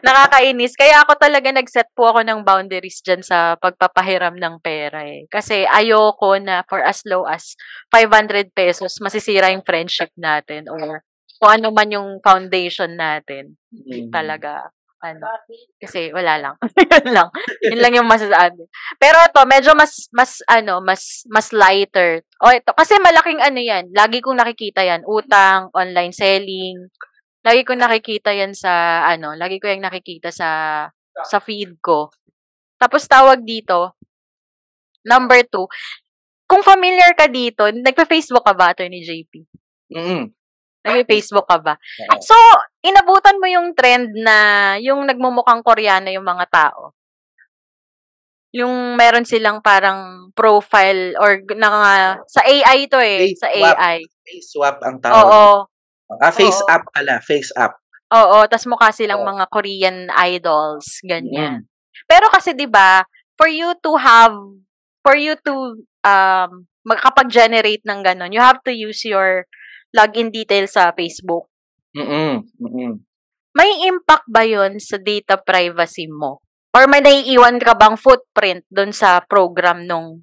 Speaker 1: nakakainis. Kaya ako talaga nag-set po ako ng boundaries dyan sa pagpapahiram ng pera eh. Kasi ayoko na for as low as 500 pesos, masisira yung friendship natin or kung ano man yung foundation natin.
Speaker 2: Mm.
Speaker 1: talaga, ano, kasi wala lang. Yun lang. Yun lang yung masasabi. Pero ito, medyo mas, mas, ano, mas, mas lighter. O ito, kasi malaking ano yan. Lagi kong nakikita yan. Utang, online selling. Lagi kong nakikita yan sa, ano, lagi ko yung nakikita sa, sa feed ko. Tapos tawag dito, number two, kung familiar ka dito, nagpa-Facebook ka ba, Attorney JP?
Speaker 2: Mm.
Speaker 1: Nagpa-Facebook ka ba? So, inabutan mo yung trend na yung nagmumukhang Koreano yung mga tao. Yung meron silang parang profile or na, sa AI to eh,
Speaker 2: Face
Speaker 1: sa
Speaker 2: swap.
Speaker 1: AI.
Speaker 2: Face swap ang tawag.
Speaker 1: Oo.
Speaker 2: Ah, face
Speaker 1: Oo.
Speaker 2: app pala, face app.
Speaker 1: Oo, tas mukha silang
Speaker 2: Oo.
Speaker 1: mga Korean idols, ganyan.
Speaker 2: Mm.
Speaker 1: Pero kasi 'di ba, for you to have for you to um makapag-generate ng ganun, you have to use your login details sa Facebook.
Speaker 2: Mm-mm. Mm-mm.
Speaker 1: May impact ba 'yon sa data privacy mo? Or may naiiwan ka bang footprint doon sa program nung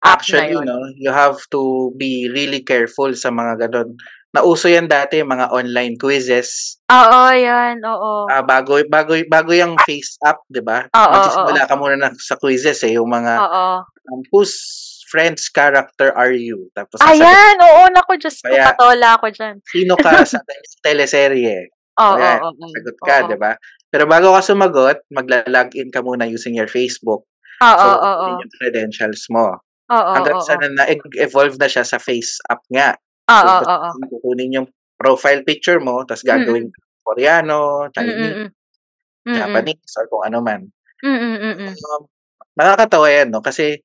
Speaker 1: app
Speaker 2: Actually,
Speaker 1: na 'yon?
Speaker 2: no, you have to be really careful sa mga ganun. Nauso yan dati, mga online quizzes.
Speaker 1: Oo, 'yan, oo.
Speaker 2: Ah, bago bago bago yung face app, 'di ba?
Speaker 1: Oo,
Speaker 2: Magsisimula ka muna na sa quizzes eh, yung mga
Speaker 1: Oo.
Speaker 2: um, whose friend's character are you? Tapos sasagot,
Speaker 1: Ayan, oo, naku, Diyos ko, patola ako dyan.
Speaker 2: sino ka sa teleserye?
Speaker 1: Oo,
Speaker 2: Ayan,
Speaker 1: oo, oo.
Speaker 2: Sagot ka,
Speaker 1: oo.
Speaker 2: 'di ba? Pero bago ka sumagot, magla-login ka muna using your Facebook.
Speaker 1: Oo,
Speaker 2: So,
Speaker 1: oo, oo.
Speaker 2: yun yung credentials mo.
Speaker 1: Oo,
Speaker 2: Hanggang
Speaker 1: oo,
Speaker 2: sa na-evolve na siya sa face app nga.
Speaker 1: Oo,
Speaker 2: So,
Speaker 1: oo, oo.
Speaker 2: kukunin yung profile picture mo, tapos gagawin Koreano, Chinese,
Speaker 1: Mm, mm, mm.
Speaker 2: Japanese, or kung ano man.
Speaker 1: Mm, mm, mm, mm.
Speaker 2: Um, nakakatawa yan, no? Kasi,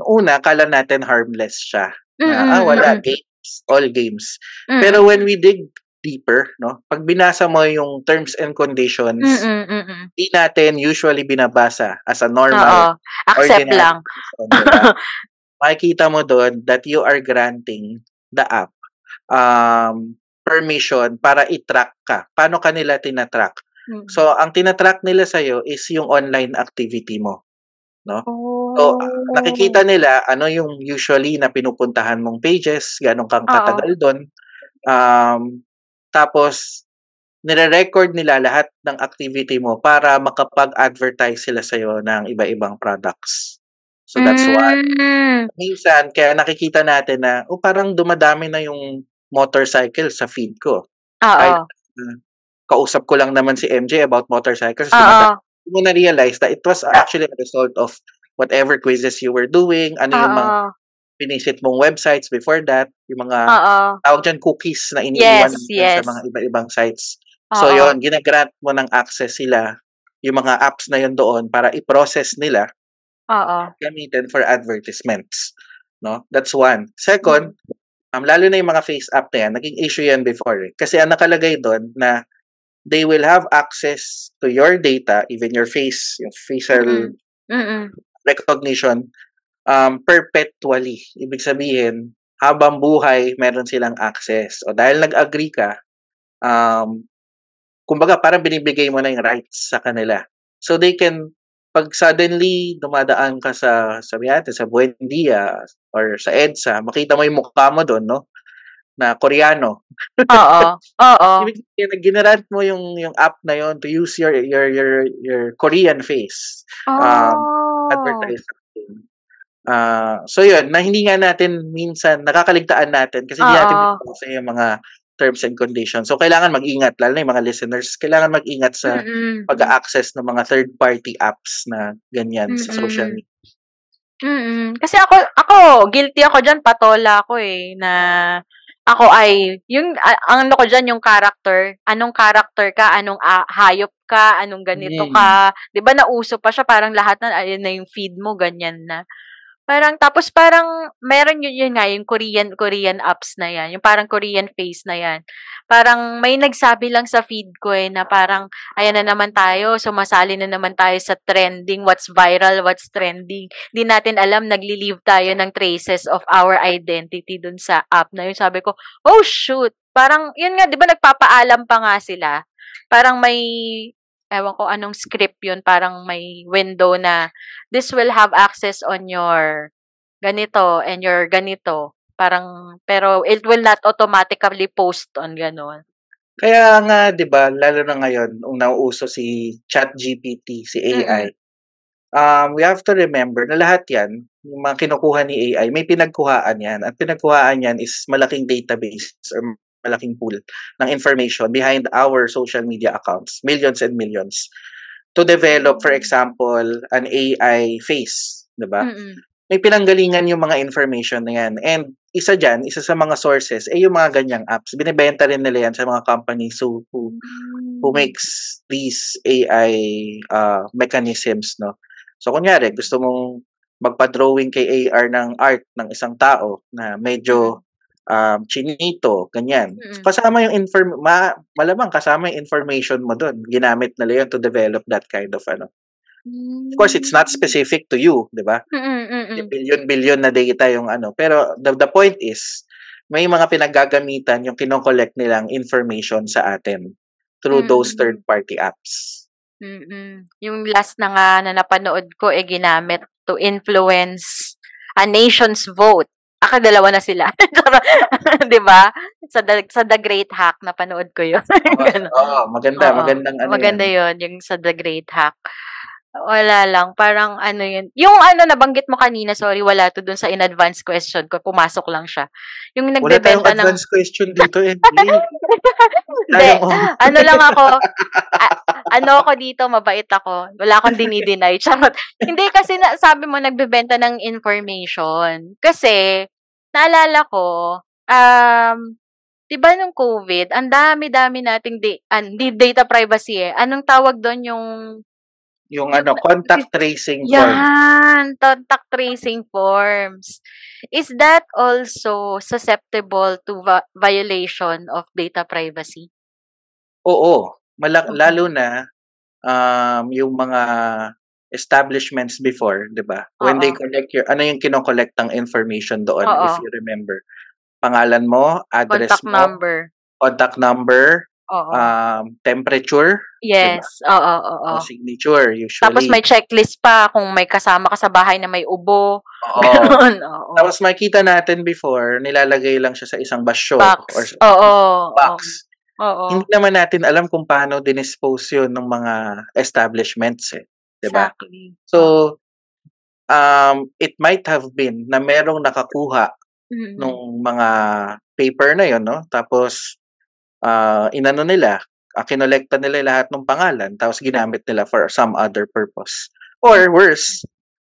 Speaker 2: una, kala natin harmless siya.
Speaker 1: Mm,
Speaker 2: Na, ah, wala, games, all games.
Speaker 1: mm,
Speaker 2: Pero when we dig deeper, no? Pag binasa mo yung terms and conditions,
Speaker 1: mm, mm, mm, mm.
Speaker 2: di natin usually binabasa as a
Speaker 1: Oo,
Speaker 2: normal
Speaker 1: accept
Speaker 2: ordinary
Speaker 1: lang.
Speaker 2: person, diba? Makikita mo doon that you are granting the app um, permission para i-track ka. Paano kanila tinatrack?
Speaker 1: Mm.
Speaker 2: So, ang tinatrack nila sa'yo is yung online activity mo.
Speaker 1: Oh.
Speaker 2: So, nakikita nila ano yung usually na pinupuntahan mong pages, ganong kang katagal doon. Um, tapos, nire-record nila lahat ng activity mo para makapag-advertise sila sa'yo ng iba-ibang products. So, that's why
Speaker 1: Mm.
Speaker 2: minsan, kaya nakikita natin na, oh, parang dumadami na yung motorcycle sa feed ko.
Speaker 1: Oo.
Speaker 2: Kausap ko lang naman si MJ about motorcycles.
Speaker 1: Oo.
Speaker 2: Mo na-realize that it was actually a result of whatever quizzes you were doing, ano yung mga pinisit mong websites before that, yung mga tawag dyan cookies na iniiwan
Speaker 1: Yes, yes.
Speaker 2: sa mga iba-ibang sites. So
Speaker 1: Oo.
Speaker 2: yon ginagrant mo ng access sila, yung mga apps na yun doon para i-process nila
Speaker 1: Oo.
Speaker 2: gamitin for advertisements. No? That's one. Second, um, lalo na yung mga face app na yan, naging issue yan before. Eh. Kasi ang nakalagay doon na they will have access to your data, even your face, yung facial
Speaker 1: Mm. Mm-mm.
Speaker 2: recognition, um, perpetually. Ibig sabihin, habang buhay, meron silang access. O dahil nag-agree ka, um, kumbaga parang binibigay mo na yung rights sa kanila. So they can, pag suddenly dumadaan ka sa, sabi natin, sa Buendia or sa EDSA, makita mo yung mukha mo doon, no? Na Koreano.
Speaker 1: Oo. Oo.
Speaker 2: Generate mo yung yung app na yon to use your your your your Korean face
Speaker 1: Oh.
Speaker 2: advertise something. Ah, so yun, na hindi nga natin minsan nakakaligtaan natin kasi hindi natin binabasa yung mga terms and conditions. So kailangan mag-ingat lalo na yung mga listeners, kailangan mag-ingat sa
Speaker 1: Mm.
Speaker 2: pag-a-access ng mga third party apps na ganyan sa social media.
Speaker 1: Mm. Kasi ako ako guilty ako diyan, patola ako eh na ako ay yung a ang ano ko diyan yung character, anong character ka, anong ah, hayop ka, anong ganito
Speaker 2: Mm.
Speaker 1: ka. 'Di ba nauso pa siya parang lahat na ayun na yung feed mo ganyan na. Parang tapos parang meron yun, yun nga yung Korean Korean apps na yan, yung parang Korean face na yan. Parang may nagsabi lang sa feed ko eh na parang ayan na naman tayo, sumasali na naman tayo sa trending, what's viral, what's trending. Di natin alam nagli-leave tayo ng traces of our identity dun sa app na yun. Sabi ko, oh shoot. Parang yun nga, 'di ba nagpapaalam pa nga sila. Parang may ewan ko anong script yun, parang may window na this will have access on your ganito and your ganito. Parang, pero it will not automatically post on gano'n.
Speaker 2: Kaya nga 'di ba lalo na ngayon nung nauuso si ChatGPT, si AI. Um, we have to remember na lahat 'yan, yung mga kinukuha ni AI, may pinagkuhaan 'yan. At pinagkuhaan 'yan is malaking database or malaking pool ng information behind our social media accounts, millions and millions. To develop, for example, an AI face, 'di ba?
Speaker 1: Mm.
Speaker 2: May pinanggalingan yung mga information na 'yan. And isa diyan, isa sa mga sources ay yung mga ganyang apps. Binebenta rin nila 'yan sa mga companies who who, who
Speaker 1: Hmm.
Speaker 2: makes these AI uh, mechanisms, no? So kunyari, gusto mong magpa-drawing kay AR ng art ng isang tao na medyo um, chinito, ganyan.
Speaker 1: Mm.
Speaker 2: Kasama yung inform ma malamang kasama yung information mo doon. Ginamit nila yun to develop that kind of ano. Of course, it's not specific to you, 'di ba? Billion-billion na data yung ano. Pero the, the point is, may mga pinagagamitan yung kinokollect nilang information sa atin through those
Speaker 1: Mm.
Speaker 2: third-party apps.
Speaker 1: Mm. Yung last na nga na napanood ko, eh, ginamit to influence a nation's vote. Aka dalawa na sila. 'Di ba? Sa the, sa The Great Hack napanood ko 'yun. Ganun.
Speaker 2: Oo, maganda,
Speaker 1: Oo,
Speaker 2: magandang ano
Speaker 1: Maganda. 'yun, yung sa The Great Hack. Wala lang, parang ano 'yun. Yung ano nabanggit mo kanina, sorry, wala to dun sa in advance question ko, pumasok lang siya. Yung
Speaker 2: Wala tayong
Speaker 1: nagbebenta ng
Speaker 2: advance question dito, eh.
Speaker 1: Hindi, ano lang ako, a- ano ako dito, mabait ako. Wala akong dinideny. Charot. Hindi kasi na, sabi mo nagbebenta ng information. Kasi, naalala ko, um, di ba nung COVID, ang dami-dami nating, da- an, di data privacy eh. Anong tawag doon yung,
Speaker 2: Yung ano, contact tracing form.
Speaker 1: yan, contact tracing forms. Is that also susceptible to va- violation of data privacy?
Speaker 2: Oo. Mala-
Speaker 1: Oo.
Speaker 2: lalo na um, yung mga establishments before, 'di ba? When they collect your ano yung kino-collect ng information doon if
Speaker 1: Oo.
Speaker 2: you remember. Pangalan mo, address
Speaker 1: Contact
Speaker 2: mo,
Speaker 1: number.
Speaker 2: contact number,
Speaker 1: Oo.
Speaker 2: um, temperature,
Speaker 1: Yes, oo, oo.
Speaker 2: o signature usually.
Speaker 1: Tapos may checklist pa kung may kasama ka sa bahay na may ubo.
Speaker 2: Oo.
Speaker 1: Ganun, oo.
Speaker 2: Tapos makita natin before, nilalagay lang siya sa isang basyo
Speaker 1: Box.
Speaker 2: or
Speaker 1: Oo.
Speaker 2: box.
Speaker 1: Oo.
Speaker 2: Hindi naman natin alam kung paano dinispose yun ng mga establishments eh. 'di ba?
Speaker 1: Exactly.
Speaker 2: So, um, it might have been na merong nakakuha
Speaker 1: Mm.
Speaker 2: nung mga paper na yon, no? Tapos, ah, inano nila, uh, kinolekta nila lahat ng pangalan, tapos ginamit nila for some other purpose. Or worse,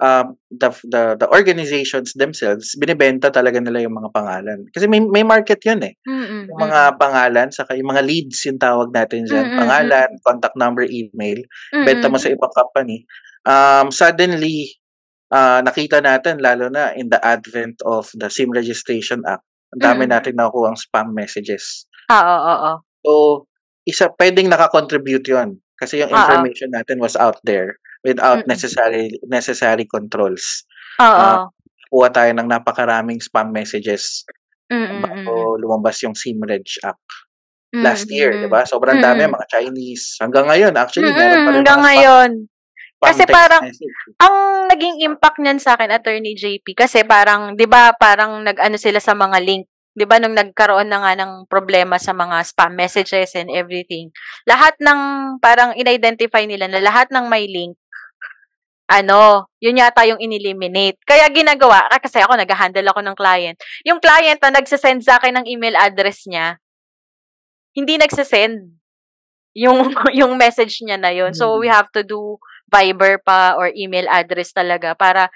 Speaker 2: um, the, the, the organizations themselves, binibenta talaga nila yung mga pangalan. Kasi may, may market yun eh.
Speaker 1: Mm-mm.
Speaker 2: Yung mga pangalan, saka yung mga leads yung tawag natin dyan.
Speaker 1: Mm, mm,
Speaker 2: Pangalan, contact number, email.
Speaker 1: Mm-mm.
Speaker 2: Benta mo sa ibang company. Um, suddenly, ah, nakita natin, lalo na in the advent of the SIM Registration Act, ang dami
Speaker 1: Mm.
Speaker 2: natin nakuha ang spam messages.
Speaker 1: Ah, Oo, oo, oo.
Speaker 2: So, isa, pwedeng nakakontribute yon Kasi yung
Speaker 1: Oo.
Speaker 2: information natin was out there without
Speaker 1: Mm-mm.
Speaker 2: necessary necessary controls.
Speaker 1: Oo.
Speaker 2: Kuha tayo ng napakaraming spam messages
Speaker 1: Mm-mm.
Speaker 2: bago lumabas yung SIM Reg Act. last year,
Speaker 1: Mm-mm.
Speaker 2: 'di ba? Sobrang dami
Speaker 1: Mm.
Speaker 2: mga Chinese. Hanggang ngayon actually meron pa
Speaker 1: Mm-mm,
Speaker 2: rin
Speaker 1: hanggang
Speaker 2: mga
Speaker 1: ngayon.
Speaker 2: spam
Speaker 1: Kasi parang
Speaker 2: message.
Speaker 1: ang naging impact niyan sa akin attorney JP kasi parang 'di ba parang nag-ano sila sa mga link 'di ba nung nagkaroon na nga ng problema sa mga spam messages and everything lahat ng parang in-identify nila na lahat ng may link ano, yun yata yung ineliminate. Kaya ginagawa, ah, kasi ako nag-handle ako ng client. Yung client na nagsasend sa akin ng email address niya, hindi nagsasend yung yung message niya na yun. So we
Speaker 2: Mm.
Speaker 1: have to do Viber pa or email address talaga para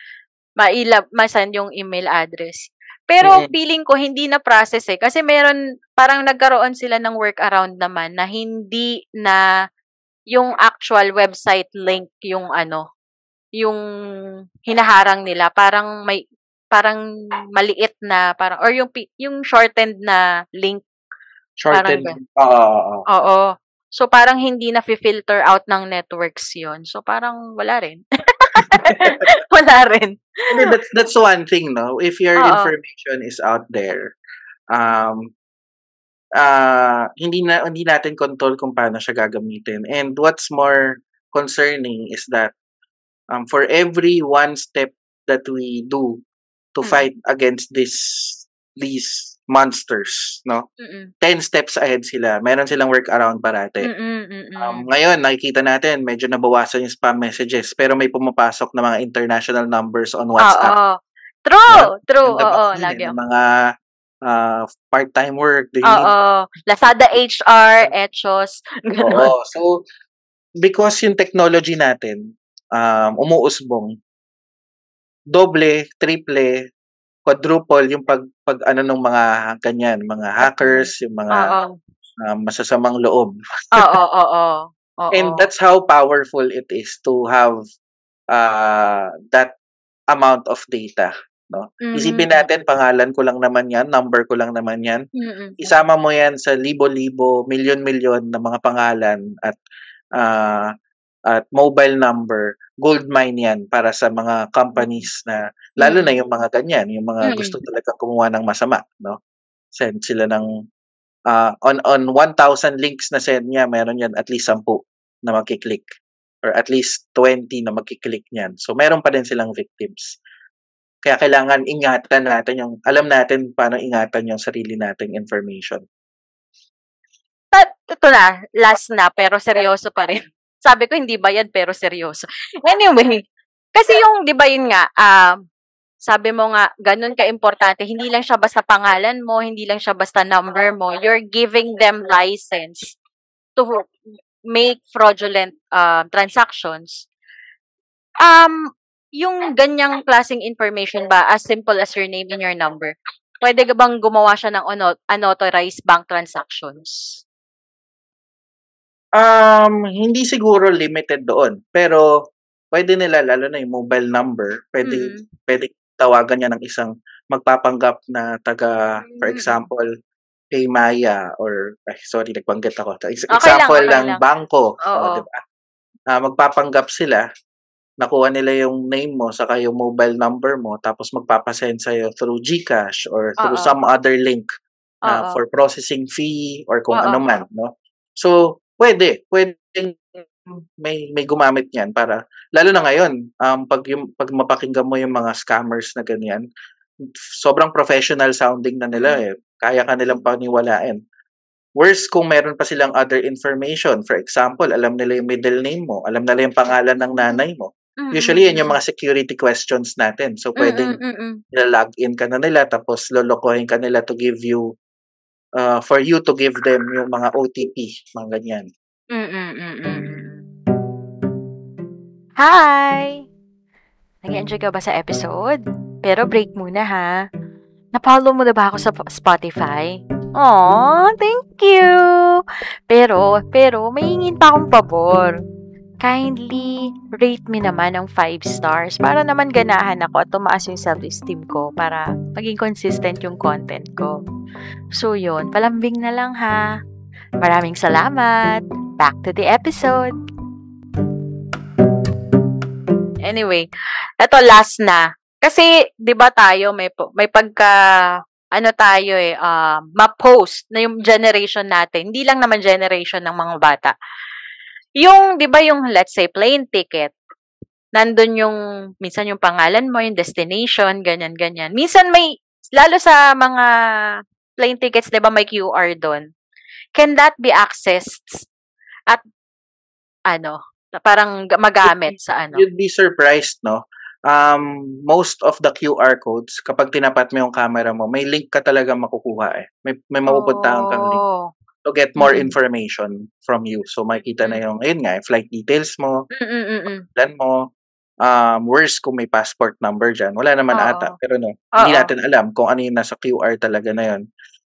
Speaker 1: mailab ma-send yung email address. Pero
Speaker 2: Mm.
Speaker 1: feeling ko hindi na process eh kasi meron parang nagkaroon sila ng workaround naman na hindi na yung actual website link yung ano, yung hinaharang nila. Parang may parang maliit na parang or yung yung shortened na link
Speaker 2: Shortened. Oo, oo. Oo.
Speaker 1: So, parang hindi na filter out ng networks yon So, parang wala rin. wala rin.
Speaker 2: Hindi, that's, that's one thing, no? If your
Speaker 1: Oo.
Speaker 2: information is out there, um, ah hindi na hindi natin control kung paano siya gagamitin. And what's more concerning is that um, for every one step that we do to
Speaker 1: Mm.
Speaker 2: fight against this these monsters, no?
Speaker 1: Mm-mm.
Speaker 2: 10 steps ahead sila. Meron silang workaround parate.
Speaker 1: Mm-mm, mm-mm.
Speaker 2: Um, ngayon, nakikita natin, medyo nabawasan yung spam messages, pero may pumapasok na mga international numbers on WhatsApp.
Speaker 1: Oo. True. True.
Speaker 2: Ganda
Speaker 1: Oo.
Speaker 2: pa din,
Speaker 1: Lagi
Speaker 2: mga ah, part-time work.
Speaker 1: Oo. Lazada HR, Echos. Ganun.
Speaker 2: Oo. So, because yung technology natin, um, umuusbong, doble, triple, quadruple yung pag, pag ano ng mga ganyan, mga hackers, yung mga um, masasamang loob.
Speaker 1: Oo. Oo. Oo.
Speaker 2: And that's how powerful it is to have uh, that amount of data. No? Isipin
Speaker 1: Mm.
Speaker 2: natin, pangalan ko lang naman yan, number ko lang naman yan.
Speaker 1: Mm-mm.
Speaker 2: Isama mo yan sa libo-libo, milyon-milyon na mga pangalan at ah, at mobile number, gold mine yan para sa mga companies na, lalo na
Speaker 1: Mm.
Speaker 2: yung mga ganyan, yung mga
Speaker 1: Mm.
Speaker 2: gusto talaga kumuha ng masama. No? Send sila ng, ah, on, on 1,000 links na send niya, meron yan at least 10 na makiklik or at least 20 na makiklik niyan. So, meron pa din silang victims. Kaya kailangan ingatan natin yung, alam natin paano ingatan yung sarili nating information.
Speaker 1: Ta- ito na, last na, pero seryoso pa rin. Sabi ko, hindi ba yan, pero seryoso. Anyway, kasi yung, di ba yun nga, um, sabi mo nga, ganun ka-importante, hindi lang siya basta pangalan mo, hindi lang siya basta number mo, you're giving them license to make fraudulent uh, transactions. Um, yung ganyang klaseng information ba, as simple as your name and your number, pwede ka bang gumawa siya ng uno- unauthorized bank transactions?
Speaker 2: Um, hindi siguro limited doon, pero pwede nila lalo na yung mobile number, pwede
Speaker 1: Mm.
Speaker 2: pwede tawagan niya ng isang magpapanggap na taga for
Speaker 1: Mm.
Speaker 2: example Paymaya or ay sorry nagbanggit ako. Ex-
Speaker 1: Okay lang,
Speaker 2: example
Speaker 1: okay
Speaker 2: ng
Speaker 1: lang.
Speaker 2: bangko,
Speaker 1: Oo.
Speaker 2: oh, 'di ba? Ah, magpapanggap sila, nakuha nila yung name mo saka yung mobile number mo tapos magpapasend sa through GCash or through
Speaker 1: Oo.
Speaker 2: some other link na
Speaker 1: Oo.
Speaker 2: for processing fee or kung
Speaker 1: Oo.
Speaker 2: ano man, no? So, pwede, pwedeng may may gumamit niyan para lalo na ngayon, um pag yung pag mapakinggan mo yung mga scammers na ganyan, sobrang professional sounding na nila eh. Kaya ka nilang paniwalain. Worse kung meron pa silang other information. For example, alam nila yung middle name mo, alam nila yung pangalan ng nanay mo. Usually, yan yung mga security questions natin. So, pwedeng
Speaker 1: Mm-mm-mm.
Speaker 2: log in ka na nila tapos lolokohin ka nila to give you uh, for you to give them yung mga OTP, mga ganyan.
Speaker 1: Mm-mm-mm-mm. Hi! Nag-enjoy ka ba sa episode? Pero break muna ha. Napollow mo na ba ako sa Spotify? Aw, thank you! Pero, pero, may hingin pa akong pabor. Kindly rate me naman ng 5 stars para naman ganahan ako at tumaas yung self-esteem ko para maging consistent yung content ko. So yun, palambing na lang ha. Maraming salamat. Back to the episode. Anyway, eto last na. Kasi 'di ba tayo may may pagka ano tayo eh ah, ma-post na yung generation natin. Hindi lang naman generation ng mga bata. Yung 'di ba yung let's say plane ticket. Nandun yung minsan yung pangalan mo, yung destination, ganyan ganyan. Minsan may lalo sa mga plane tickets, 'di ba may QR doon. Can that be accessed at ano, parang ga- magamit sa ano.
Speaker 2: You'd be surprised, no? Um, most of the QR codes, kapag tinapat mo yung camera mo, may link ka talaga makukuha eh. May, may mapupuntahan kang link
Speaker 1: Oh.
Speaker 2: To get more
Speaker 1: Mm.
Speaker 2: information from you. So, makikita na yung, ayun nga, flight details mo,
Speaker 1: Mm-mm-mm.
Speaker 2: plan mo, um, worst kung may passport number dyan. Wala naman
Speaker 1: Oo.
Speaker 2: ata. Pero no, hindi
Speaker 1: Oo.
Speaker 2: natin alam kung ano yung nasa QR talaga na yun.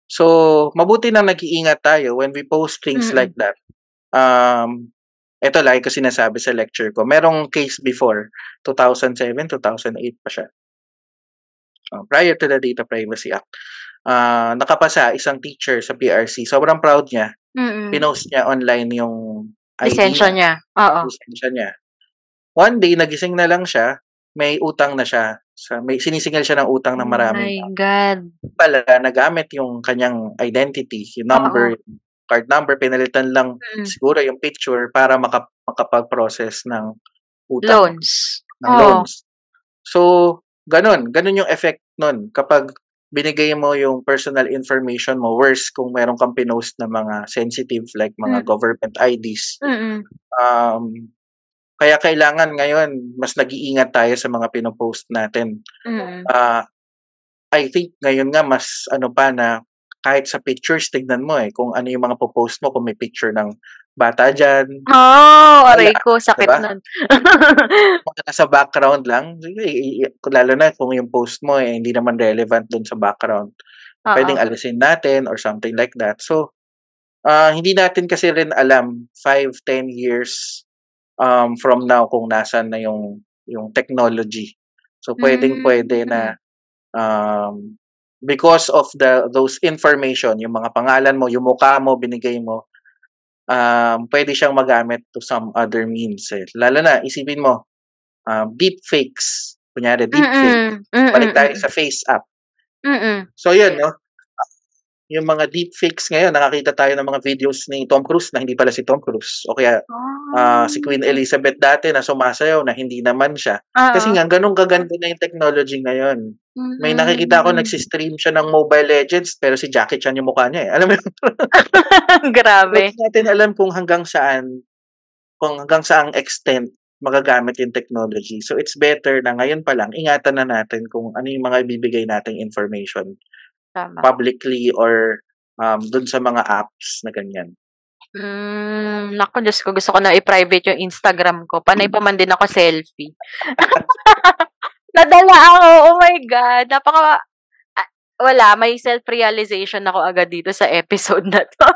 Speaker 2: So, mabuti na nag-iingat tayo when we post things
Speaker 1: Mm-mm.
Speaker 2: like that. Um, ito lagi ko sinasabi sa lecture ko. Merong case before, 2007, 2008 pa siya. Uh, prior to the Data Privacy Act. Uh, nakapasa isang teacher sa PRC. Sobrang proud niya.
Speaker 1: Mm-mm.
Speaker 2: Pinost niya online yung ID
Speaker 1: Lisensya niya. Oo.
Speaker 2: lisensya niya. One day, nagising na lang siya, may utang na siya. Sa, may sinisingil siya ng utang na
Speaker 1: Oh
Speaker 2: marami.
Speaker 1: my God.
Speaker 2: Pala, nagamit yung kanyang identity, yung number, yung card number, pinalitan lang
Speaker 1: Mm.
Speaker 2: siguro yung picture para maka, makapag-process ng utang.
Speaker 1: Loans.
Speaker 2: Ng
Speaker 1: Oo.
Speaker 2: loans. So, ganun. Ganun yung effect nun. Kapag binigay mo yung personal information mo, worse kung meron kang pinost na mga sensitive like mga
Speaker 1: Mm.
Speaker 2: government IDs,
Speaker 1: Mm-mm.
Speaker 2: Um, kaya kailangan ngayon mas nag-iingat tayo sa mga pinopost natin.
Speaker 1: Mm-mm.
Speaker 2: Ah, I think ngayon nga mas ano pa na kahit sa pictures tignan mo eh kung ano yung mga post mo kung may picture ng bata diyan,
Speaker 1: Oh, aray ko, sakit
Speaker 2: Diba?
Speaker 1: nun.
Speaker 2: nasa background lang, lalo na kung yung post mo eh hindi naman relevant dun sa background.
Speaker 1: Oo.
Speaker 2: Pwedeng alisin natin or something like that. So, ah hindi natin kasi rin alam 5, 10 years um, from now kung nasan na yung yung technology. So, pwedeng pwede na um, because of the those information, yung mga pangalan mo, yung mukha mo, binigay mo, um, pwede siyang magamit to some other means. Eh. Lalo na, isipin mo, um, deep fakes. Kunyari, deep fake. Balik tayo sa face app.
Speaker 1: Mm-mm.
Speaker 2: So, yun, no? Yung mga deepfakes ngayon, nakakita tayo ng mga videos ni Tom Cruise na hindi pala si Tom Cruise. O kaya ah, si Queen Elizabeth dati na sumasayaw na hindi naman siya.
Speaker 1: Oo.
Speaker 2: Kasi nga, ganun kaganda na yung technology ngayon. May nakikita ko nagsistream siya ng Mobile Legends pero si Jackie Chan yung mukha niya eh. Alam mo yun?
Speaker 1: Grabe.
Speaker 2: Hindi natin alam kung hanggang saan, kung hanggang saang extent magagamit yung technology. So it's better na ngayon pa lang, ingatan na natin kung ano yung mga ibibigay nating information
Speaker 1: Tama.
Speaker 2: publicly or um, dun sa mga apps na ganyan.
Speaker 1: Mm, naku, Diyos ko, gusto ko na i-private yung Instagram ko. Panay pa man din ako selfie. Nadala ako. Oh my God. Napaka... ah, wala, may self-realization ako agad dito sa episode na to.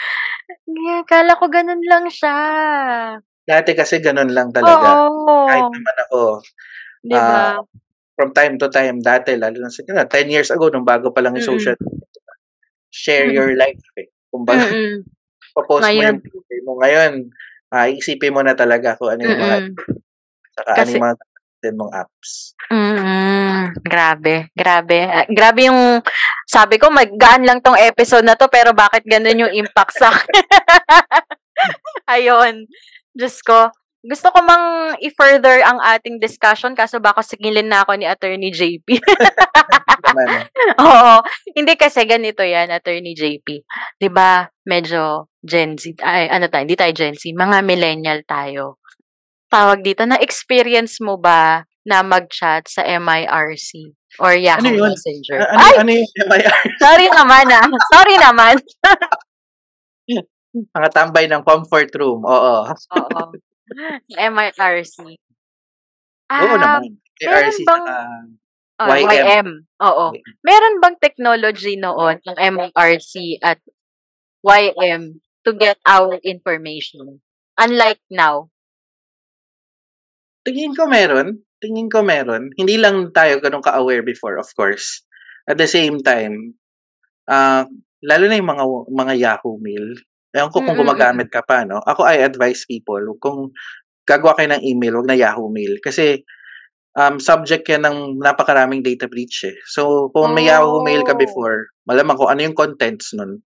Speaker 1: yeah, kala ko ganun lang siya.
Speaker 2: Dati kasi ganun lang talaga. Kahit
Speaker 1: Oo.
Speaker 2: naman ako,
Speaker 1: Di ba?
Speaker 2: From time to time, dati, lalo na sa 10 years ago, nung bago pa lang yung social media, share
Speaker 1: Mm.
Speaker 2: your life eh. Kung baga,
Speaker 1: Mm-mm.
Speaker 2: post mo yung picture mo. Ngayon, ah, isipin mo na talaga kung ano yung mga,
Speaker 1: Mm-mm.
Speaker 2: saka ano
Speaker 1: Kasi-
Speaker 2: yung mga din mong apps.
Speaker 1: Mm, grabe, grabe. Ah, grabe yung sabi ko maggaan lang tong episode na to pero bakit ganun yung impact sa akin? Ayun. Diyos ko. Gusto ko mang i-further ang ating discussion kaso baka sigilin na ako ni Attorney JP. Oo. Hindi kasi ganito yan, Attorney JP. 'Di ba Medyo Gen Z. Ay, ano tayo? Hindi tayo Gen Z. Mga millennial tayo. Tawag dito, na-experience mo ba na mag-chat sa MIRC or Yahoo
Speaker 2: Ano yun?
Speaker 1: Messenger?
Speaker 2: Ano,
Speaker 1: Ay,
Speaker 2: ano yung MIR?
Speaker 1: sorry naman ah. Sorry naman.
Speaker 2: Mga tambay ng comfort room. Oo.
Speaker 1: Oo. MIRC.
Speaker 2: Oo
Speaker 1: Ah,
Speaker 2: naman.
Speaker 1: meron
Speaker 2: ARC
Speaker 1: bang-
Speaker 2: saka
Speaker 1: Oh,
Speaker 2: YM.
Speaker 1: YM. Oo. Meron bang technology noon ng MRC at YM to get our information? Unlike now.
Speaker 2: Tingin ko meron. Tingin ko meron. Hindi lang tayo ganun ka-aware before, of course. At the same time, ah lalo na yung mga mga Yahoo Mail. Ewan ko kung
Speaker 1: Mm, mm,
Speaker 2: gumagamit ka pa, no? Ako, I advise people, kung gagawa kayo ng email, wag na Yahoo Mail. Kasi, um, subject yan ng napakaraming data breach eh. So, kung may Yahoo Mail ka
Speaker 1: Oh.
Speaker 2: before, malamang kung ano yung contents nun.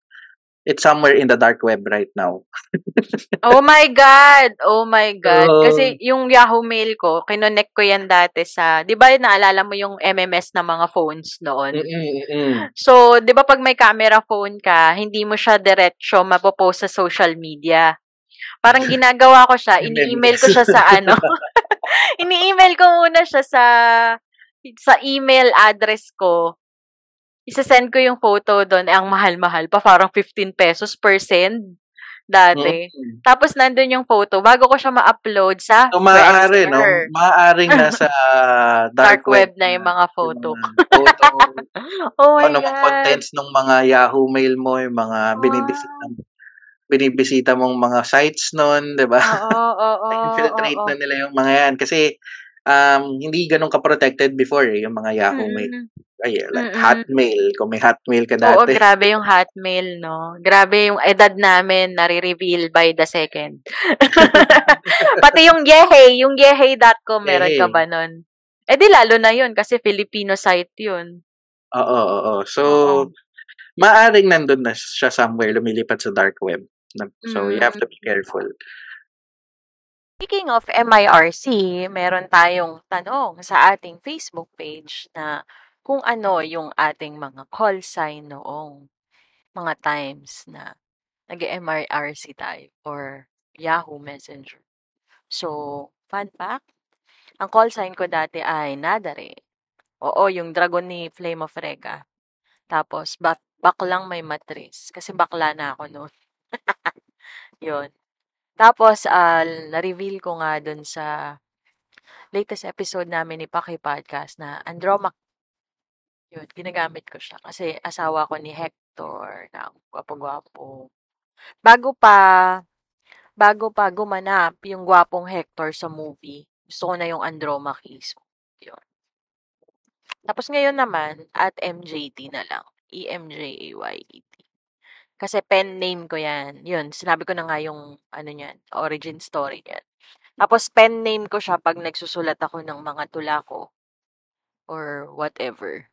Speaker 2: It's somewhere in the dark web right now.
Speaker 1: Oh my God! Oh my God.
Speaker 2: Oo.
Speaker 1: Kasi yung Yahoo Mail ko, kinonect ko yan dati sa, di ba naalala mo yung MMS na mga phones noon?
Speaker 2: Mm-mm-mm.
Speaker 1: So, di ba pag may camera phone ka, hindi mo siya diretsyo mapopost sa social media. Parang ginagawa ko siya, ini-email ko siya sa ano. ini-email ko muna siya sa sa email address ko. Isa-send ko yung photo doon, eh, ang mahal-mahal pa, parang 15 pesos per send dati.
Speaker 2: Mm.
Speaker 1: Tapos nandun yung photo bago ko siya ma-upload sa
Speaker 2: So, maaari, no? Maaaring nasa
Speaker 1: Dark
Speaker 2: dark,
Speaker 1: web na yung mga photo.
Speaker 2: Yung photo,
Speaker 1: Oh my
Speaker 2: ano mga
Speaker 1: God.
Speaker 2: contents ng mga Yahoo Mail mo, yung mga binibisita binibisita mong mga sites nun, 'di ba?
Speaker 1: Oo, oo,
Speaker 2: infiltrate na nila yung mga yan kasi um hindi ganun ka-protected before eh, yung mga Yahoo Mail. Ay, like
Speaker 1: Mm-mm.
Speaker 2: Hotmail, kung may Hotmail ka
Speaker 1: Oo,
Speaker 2: dati.
Speaker 1: grabe yung hotmail, no? Grabe yung edad namin, nare-reveal by the second. Pati yung Yehey, yung yehey.com, meron ka ba nun? Eh di lalo na yun, kasi Filipino site yun.
Speaker 2: Oo, oo, oo. So,
Speaker 1: Oo.
Speaker 2: maaring nandun na siya somewhere lumilipat sa dark web. So, you have to be careful.
Speaker 1: Speaking of MIRC, meron tayong tanong sa ating Facebook page na kung ano yung ating mga call sign noong mga times na nag-MIRC tayo or Yahoo Messenger. So, fun fact, ang call sign ko dati ay Nadare. Oo, yung dragon ni Flame of Rega. Tapos, bak baklang may matris. Kasi bakla na ako noon. Yun. Tapos, ah, na-reveal ko nga dun sa latest episode namin ni Paki Podcast na Andromac. Yun, ginagamit ko siya. Kasi asawa ko ni Hector na gwapo-gwapo. Bago pa, bago pa gumanap yung gwapong Hector sa movie, gusto ko na yung Andromache. So, yun. Tapos ngayon naman, at MJT na lang. E E-M-J-A-Y-E-T. Kasi pen name ko yan. Yun, sinabi ko na nga yung, ano yan, origin story yan. Tapos pen name ko siya pag nagsusulat ako ng mga tula ko. Or whatever.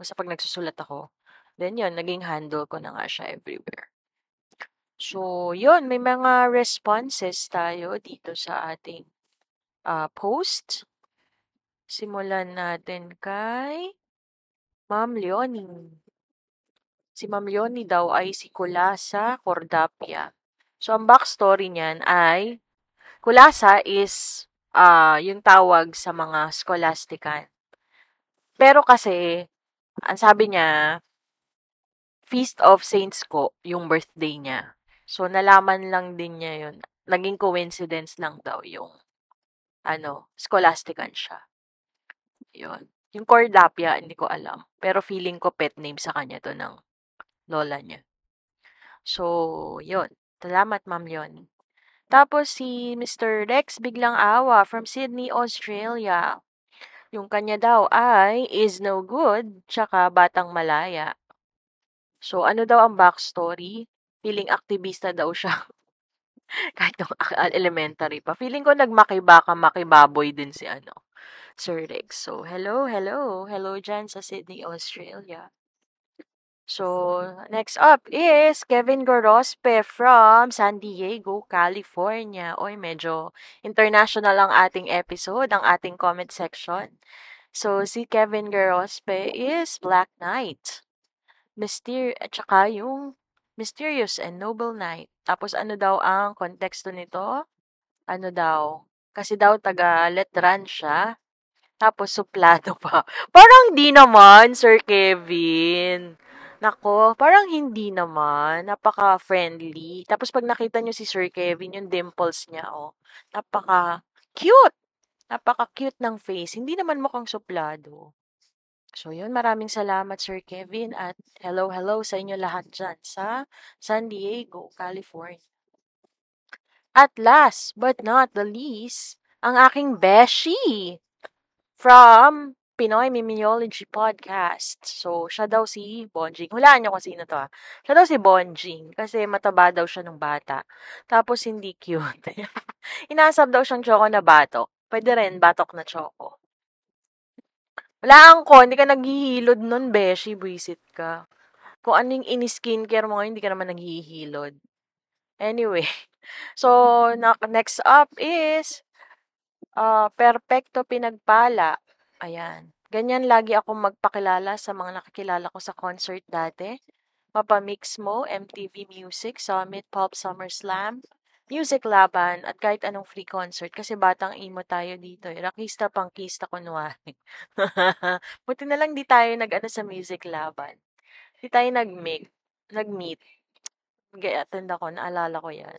Speaker 1: Basta pag nagsusulat ako. Then yun, naging handle ko na nga siya everywhere. So, yun, may mga responses tayo dito sa ating ah, post. Simulan natin kay Ma'am Leonie. Si Ma'am Leonie daw ay si Kulasa Cordapia. So, ang backstory niyan ay Kulasa is ah yung tawag sa mga scholastican. Pero kasi, ang sabi niya, Feast of Saints ko, yung birthday niya. So, nalaman lang din niya yun. Naging coincidence lang daw yung, ano, scholastican siya. Yun. Yung Cordapia, hindi ko alam. Pero feeling ko pet name sa kanya to ng lola niya. So, yun. Salamat, Ma'am Leonie. Tapos si Mr. Rex Biglang Awa from Sydney, Australia. Yung kanya daw ay Is No Good, tsaka Batang Malaya. So, ano daw ang backstory? Feeling aktivista daw siya. Kahit nung elementary pa. Feeling ko nagmakibaka makibaboy din si ano, Sir Rex. So, hello, hello. Hello dyan sa Sydney, Australia. So, next up is Kevin Gorospe from San Diego, California. Oy, medyo international ang ating episode, ang ating comment section. So, si Kevin Gorospe is Black Knight. Myster at saka yung Mysterious and Noble Knight. Tapos ano daw ang konteksto nito? Ano daw? Kasi daw taga Letran siya. Tapos suplado pa. Parang di naman, Sir Kevin. Nako, parang hindi naman. Napaka-friendly. Tapos pag nakita nyo si Sir Kevin, yung dimples niya, oh. Napaka-cute. Napaka-cute ng face. Hindi naman mukhang suplado. So, yun. Maraming salamat, Sir Kevin. At hello, hello sa inyo lahat dyan sa San Diego, California. At last but not the least, ang aking Beshi from Pinoy Mimiology Podcast. So, siya daw si Bonjing. Hulaan niyo kung sino to ah. Siya daw si Bonjing kasi mataba daw siya nung bata. Tapos hindi cute. Inasab daw siyang choco na batok. Pwede rin, batok na choco. Wala ko, hindi ka naghihilod nun, Beshi. Buisit ka. Kung ano yung ini-skincare mo ngayon, hindi ka naman naghihilod. Anyway. So, next up is uh, Perfecto Pinagpala. Ayan. Ganyan lagi ako magpakilala sa mga nakakilala ko sa concert dati. Mapamix mo, MTV Music, Summit, Pop Summer Slam,
Speaker 3: music laban at kahit anong free concert kasi batang emo tayo dito. Eh. Rakista pangkista kunwari. Buti na lang di tayo nag-ano sa music laban. Di tayo nag-meet. Nag-meet. Nag-attend ako, naalala ko yan.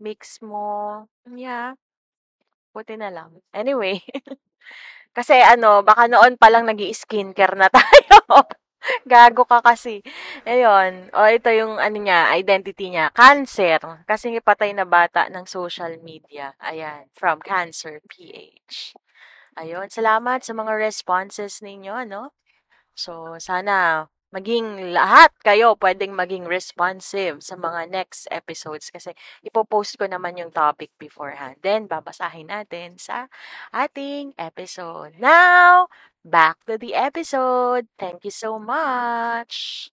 Speaker 3: Mix mo, yeah. Buti na lang. Anyway. kasi ano, baka noon pa lang nag skincare na tayo. Gago ka kasi. Ayun. O, ito yung ano niya, identity niya. Cancer. Kasi patay na bata ng social media. Ayan. From Cancer PH. Ayun. Salamat sa mga responses ninyo, no? So, sana maging lahat kayo pwedeng maging responsive sa mga next episodes kasi ipopost ko naman yung topic beforehand. Then, babasahin natin sa ating episode. Now, back to the episode. Thank you so much.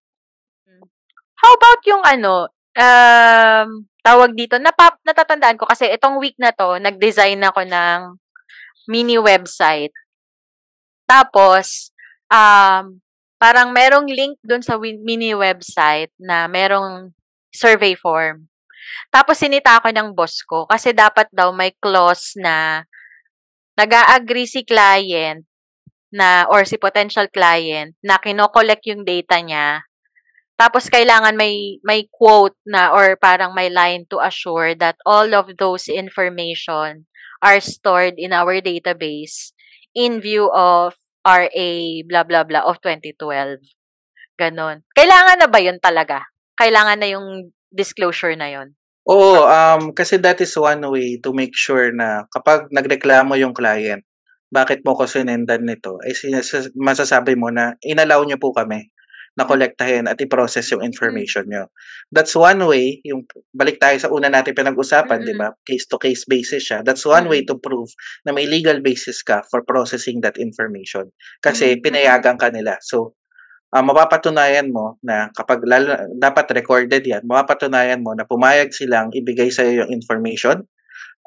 Speaker 1: How about yung ano, um, tawag dito, napap, natatandaan ko kasi itong week na to, nag-design ako ng mini website. Tapos, um, parang merong link dun sa mini website na merong survey form. Tapos sinita ako ng boss ko kasi dapat daw may clause na nag-a-agree si client na or si potential client na kino-collect yung data niya. Tapos kailangan may may quote na or parang may line to assure that all of those information are stored in our database in view of RA blah blah blah of 2012. Ganon. Kailangan na ba 'yun talaga? Kailangan na yung disclosure na 'yon?
Speaker 2: Oo, um, kasi that is one way to make sure na kapag nagreklamo yung client, bakit mo ko sinendan nito, ay sinas- masasabi mo na inalaw niyo po kami na kolektahin at i-process yung information nyo. That's one way, yung balik tayo sa una natin pinag-usapan, mm-hmm. di ba? Case to case basis siya. That's one mm-hmm. way to prove na may legal basis ka for processing that information. Kasi mm-hmm. pinayagan ka nila. So, uh, mapapatunayan mo na kapag lalo, dapat recorded yan, mapapatunayan mo na pumayag silang ibigay sa iyo yung information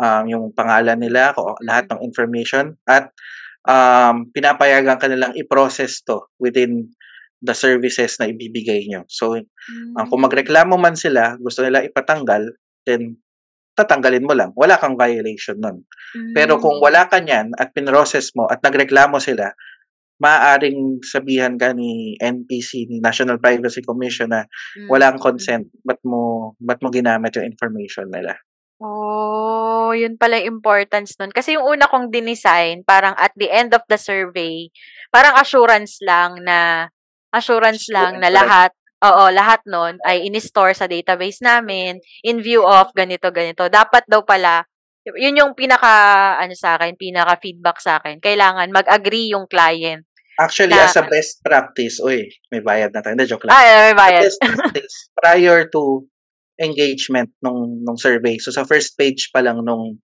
Speaker 2: um, yung pangalan nila, lahat ng information, at um, pinapayagan ka nilang i-process to within the services na ibibigay nyo. So, mm. um, kung magreklamo man sila, gusto nila ipatanggal, then tatanggalin mo lang. Wala kang violation nun. Mm. Pero kung wala ka niyan at pinrocess mo at nagreklamo sila, maaaring sabihan ka ni NPC, ni National Privacy Commission na mm. walang consent, ba't mo, ba't mo ginamit yung information nila?
Speaker 1: Oh, yun pala yung importance nun. Kasi yung una kong dinesign, parang at the end of the survey, parang assurance lang na, assurance lang na lahat, oo, lahat nun ay in-store sa database namin in view of ganito, ganito. Dapat daw pala, yun yung pinaka, ano sa akin, pinaka feedback sa akin. Kailangan mag-agree yung client.
Speaker 2: Actually, na, as a best practice, uy, may bayad na tayo. Hindi, joke lang.
Speaker 1: Ah, may bayad.
Speaker 2: best practice, prior to engagement nung nung survey. So sa first page pa lang nung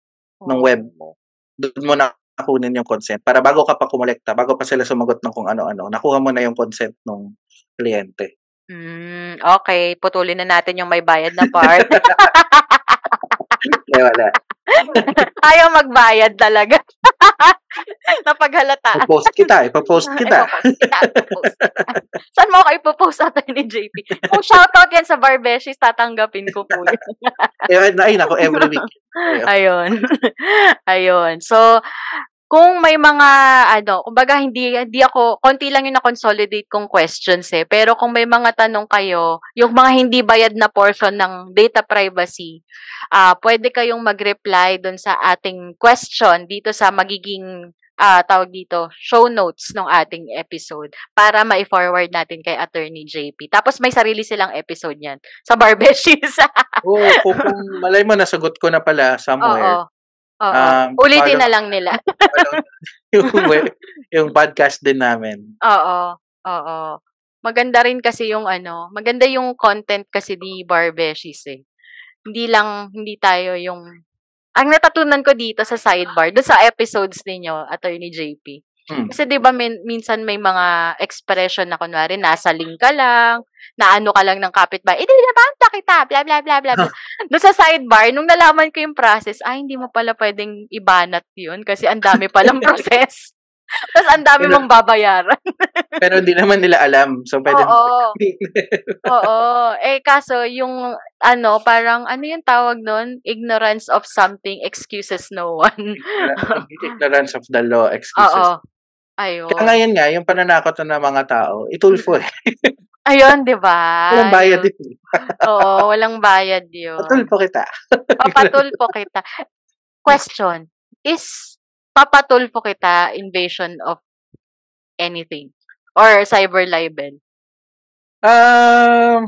Speaker 2: nung web mo, doon mo na kunin yung consent para bago ka pa kumolekta, bago pa sila sumagot ng kung ano-ano, nakuha mo na yung consent ng kliyente.
Speaker 1: Mm, okay, putulin na natin yung may bayad na part.
Speaker 2: eh, wala.
Speaker 1: Ayaw magbayad talaga. Napaghalata.
Speaker 2: Ipopost kita, ipopost kita.
Speaker 1: ipopost kita, ipopost Saan mo ako ipopost ato ni JP? Kung shoutout yan sa Barbeshis, tatanggapin ko po yun.
Speaker 2: ay, nako, every week.
Speaker 1: Ayun. Ayun. So, kung may mga ano, kumbaga hindi hindi ako konti lang yung na-consolidate kong questions eh. Pero kung may mga tanong kayo, yung mga hindi bayad na portion ng data privacy, ah uh, pwede kayong mag-reply doon sa ating question dito sa magiging uh, tawag dito, show notes ng ating episode para ma-forward natin kay Attorney JP. Tapos may sarili silang episode niyan sa Barbeshies.
Speaker 2: Oo, oh, kung, kung malay mo nasagot ko na pala somewhere.
Speaker 1: Oo. Oo. Um, Ulitin follow, na lang nila.
Speaker 2: yung, yung podcast din namin.
Speaker 1: Oo. Oo. Maganda rin kasi yung ano, maganda yung content kasi ni Barbeshies eh. Hindi lang, hindi tayo yung, ang natatunan ko dito sa sidebar, doon sa episodes ninyo, Attorney JP, Hmm. Kasi 'di ba min- minsan may mga expression na kunwari nasa link ka lang, na ano ka lang ng kapitbahay, "Eh, nabanta kita, bla bla bla bla." bla. Doon sa sidebar nung nalaman ko yung process, ay hindi mo pala pwedeng ibanat 'yun kasi ang dami palang process. Tapos ang dami mong babayaran.
Speaker 2: Pero hindi naman nila alam. So, pwede
Speaker 1: Oo. Oo. Eh, kaso, yung, ano, parang, ano yung tawag nun? Ignorance of something excuses no one.
Speaker 2: ignorance of the law, excuses.
Speaker 1: Oo. Ayun.
Speaker 2: Kaya ngayon nga, yung pananakot na ng mga tao, itulfo eh.
Speaker 1: Ayun, di ba?
Speaker 2: Walang bayad yun.
Speaker 1: Oo, walang bayad yun.
Speaker 2: Patulpo kita.
Speaker 1: Papatulpo kita. Question. Is papatulpo kita invasion of anything? Or cyber libel?
Speaker 2: Um,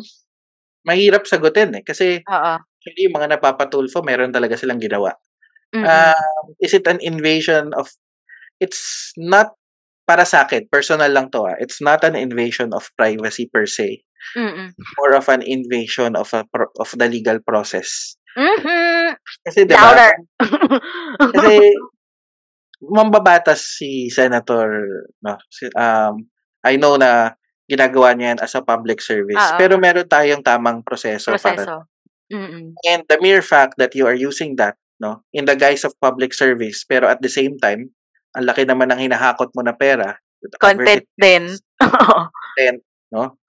Speaker 2: mahirap sagutin eh. Kasi
Speaker 1: Oo.
Speaker 2: actually, yung mga napapatulfo, meron talaga silang ginawa.
Speaker 1: Mm-mm.
Speaker 2: Um, is it an invasion of... It's not para sa akin, personal lang to ah. It's not an invasion of privacy per se.
Speaker 1: Mm-mm.
Speaker 2: More of an invasion of a pro- of the legal process.
Speaker 1: Mhm.
Speaker 2: Kasi 'di ba?
Speaker 1: Louder.
Speaker 2: Kasi mambabatas si Senator no. Si, um I know na ginagawa niya yan as a public service.
Speaker 1: Oo.
Speaker 2: Pero meron tayong tamang proseso, para
Speaker 1: Proseso. Mm-mm.
Speaker 2: and the mere fact that you are using that no in the guise of public service pero at the same time ang laki naman ng hinahakot mo na pera.
Speaker 1: Content din.
Speaker 2: content no?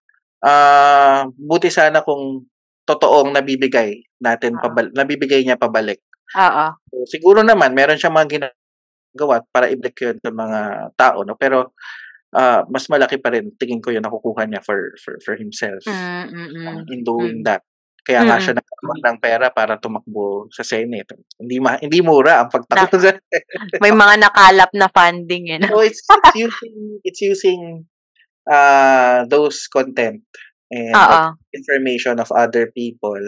Speaker 2: Ah buti sana kung totoong nabibigay natin
Speaker 1: Oo.
Speaker 2: pabal- nabibigay niya pabalik.
Speaker 1: Oo.
Speaker 2: So, siguro naman meron siyang mga ginagawa para i-block yun sa mga tao no? Pero ah, mas malaki pa rin tingin ko yung nakukuha niya for for for himself.
Speaker 1: Mm-mm.
Speaker 2: in doing that kaya nga
Speaker 1: Mm.
Speaker 2: siya nagkaroon ng pera para tumakbo sa Senate hindi ma- hindi mura ang pagtakbo sa
Speaker 1: May mga nakalap na funding eh.
Speaker 2: so it's, it's using it's using uh those content and
Speaker 1: Oo.
Speaker 2: information of other people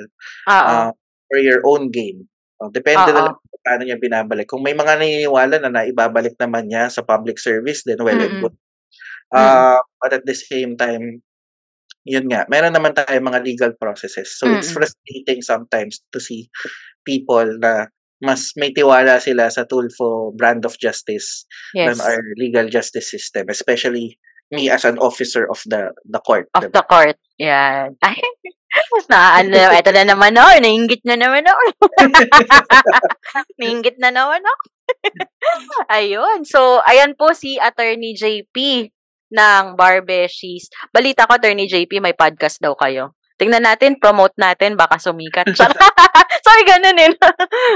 Speaker 2: uh, for your own gain. Uh, depende
Speaker 1: Oo.
Speaker 2: na lang kung paano niya binabalik. Kung may mga naniniwala na naibabalik naman niya sa public service, then well and
Speaker 1: Mm-mm.
Speaker 2: good. Uh, But at the same time, yun nga, meron naman tayong mga legal processes. So it's
Speaker 1: Mm-mm.
Speaker 2: frustrating sometimes to see people na mas may tiwala sila sa Tulfo brand of justice
Speaker 1: Yes.
Speaker 2: than our legal justice system, especially me as an officer of the the court.
Speaker 1: Of
Speaker 2: diba?
Speaker 1: the court. Yan. Ay, na, ano, ito na naman ako. Nainggit na naman ako. Nainggit na naman ako. Ayun. So, ayan po si Attorney JP ng Barbeshies. Balita ko, Attorney JP, may podcast daw kayo. Tingnan natin, promote natin, baka sumikat. Sorry, ganun eh.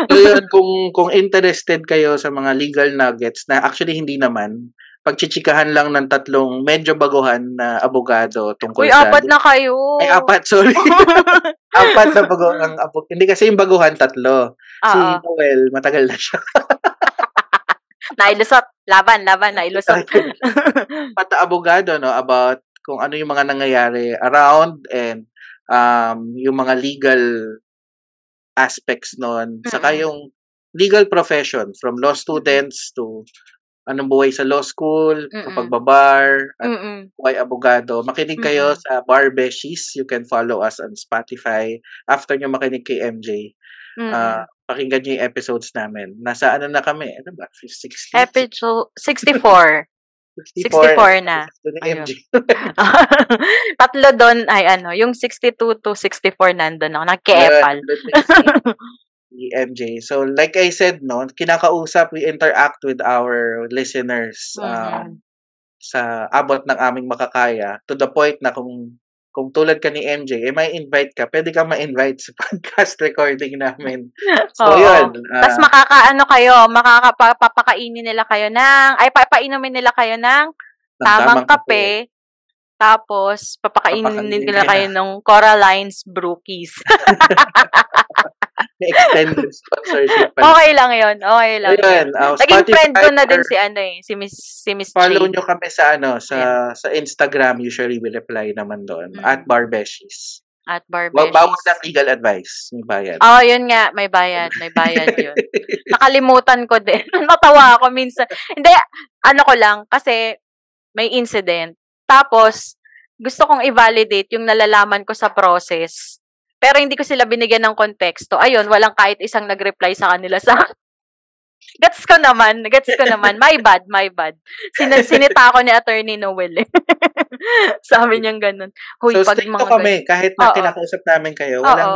Speaker 2: So yun, kung, kung interested kayo sa mga legal nuggets na actually hindi naman, pagchichikahan lang ng tatlong medyo baguhan na abogado tungkol
Speaker 1: Uy,
Speaker 2: sa...
Speaker 1: apat na kayo.
Speaker 2: Ay, apat, sorry. apat na bago ang abo. Hindi kasi yung baguhan tatlo. Si
Speaker 1: Oo.
Speaker 2: Noel, matagal na siya.
Speaker 1: Nailusot. Laban, laban, nailusot.
Speaker 2: Pata abogado, no, about kung ano yung mga nangyayari around and um, yung mga legal aspects nun. Saka yung legal profession from law students to anong buhay sa law school,
Speaker 1: Mm-mm.
Speaker 2: pagbabar, at
Speaker 1: Mm-mm.
Speaker 2: buhay abogado. Makinig kayo
Speaker 1: Mm-mm.
Speaker 2: sa Bar Beshies. You can follow us on Spotify. After nyo makinig kay MJ,
Speaker 1: Mm-mm.
Speaker 2: ah, pakinggan nyo yung episodes namin. Nasa ano na kami? Ano ba? 60?
Speaker 1: Episode 64. 64 na.
Speaker 2: Ito ni
Speaker 1: Ayun.
Speaker 2: MJ.
Speaker 1: Tatlo doon ay ano, yung 62 to 64 nandun ako. Nagke-epal.
Speaker 2: MJ. So, like I said, no, kinakausap, we interact with our listeners um,
Speaker 1: Mhm.
Speaker 2: sa abot ng aming makakaya to the point na kung kung tulad ka ni MJ, eh may invite ka, pwede ka ma-invite sa podcast recording namin. So,
Speaker 1: Oo.
Speaker 2: yun. ah,
Speaker 1: Tapos makakaano kayo, makakapapakainin nila kayo ng, ay papainumin nila kayo ng
Speaker 2: ng
Speaker 1: tamang kape. Tapos, papakainin
Speaker 2: Papakainin
Speaker 1: nila
Speaker 2: nila.
Speaker 1: kayo ng Coraline's Brookies.
Speaker 2: May extended sponsorship pa.
Speaker 1: okay lang yon Okay lang yun.
Speaker 2: Ayun, ah,
Speaker 1: Naging
Speaker 2: Spotify
Speaker 1: friend ko na din si ano eh, si Miss, si Miss
Speaker 2: Follow
Speaker 1: Jade.
Speaker 2: nyo kami sa ano sa sa Instagram usually we reply naman doon
Speaker 1: Mm.
Speaker 2: at Barbeshies.
Speaker 1: At Barbeshies.
Speaker 2: Bawal ng legal advice, may bayad.
Speaker 1: Oo, yun nga. May bayad. May bayad yun. Nakalimutan ko din. Natawa ako minsan. Hindi, ano ko lang, kasi may incident. Tapos, gusto kong i-validate yung nalalaman ko sa process. Pero hindi ko sila binigyan ng konteksto. Ayun, walang kahit isang nag-reply sa kanila sa Gets ko naman. Gets ko naman. My bad, my bad. Sin- sinita ako ni Attorney Noel. eh. Sabi niyang ganun. Huy,
Speaker 2: so
Speaker 1: pag mga
Speaker 2: kami kahit na
Speaker 1: Oo.
Speaker 2: kinakausap namin kayo,
Speaker 1: Oo,
Speaker 2: walang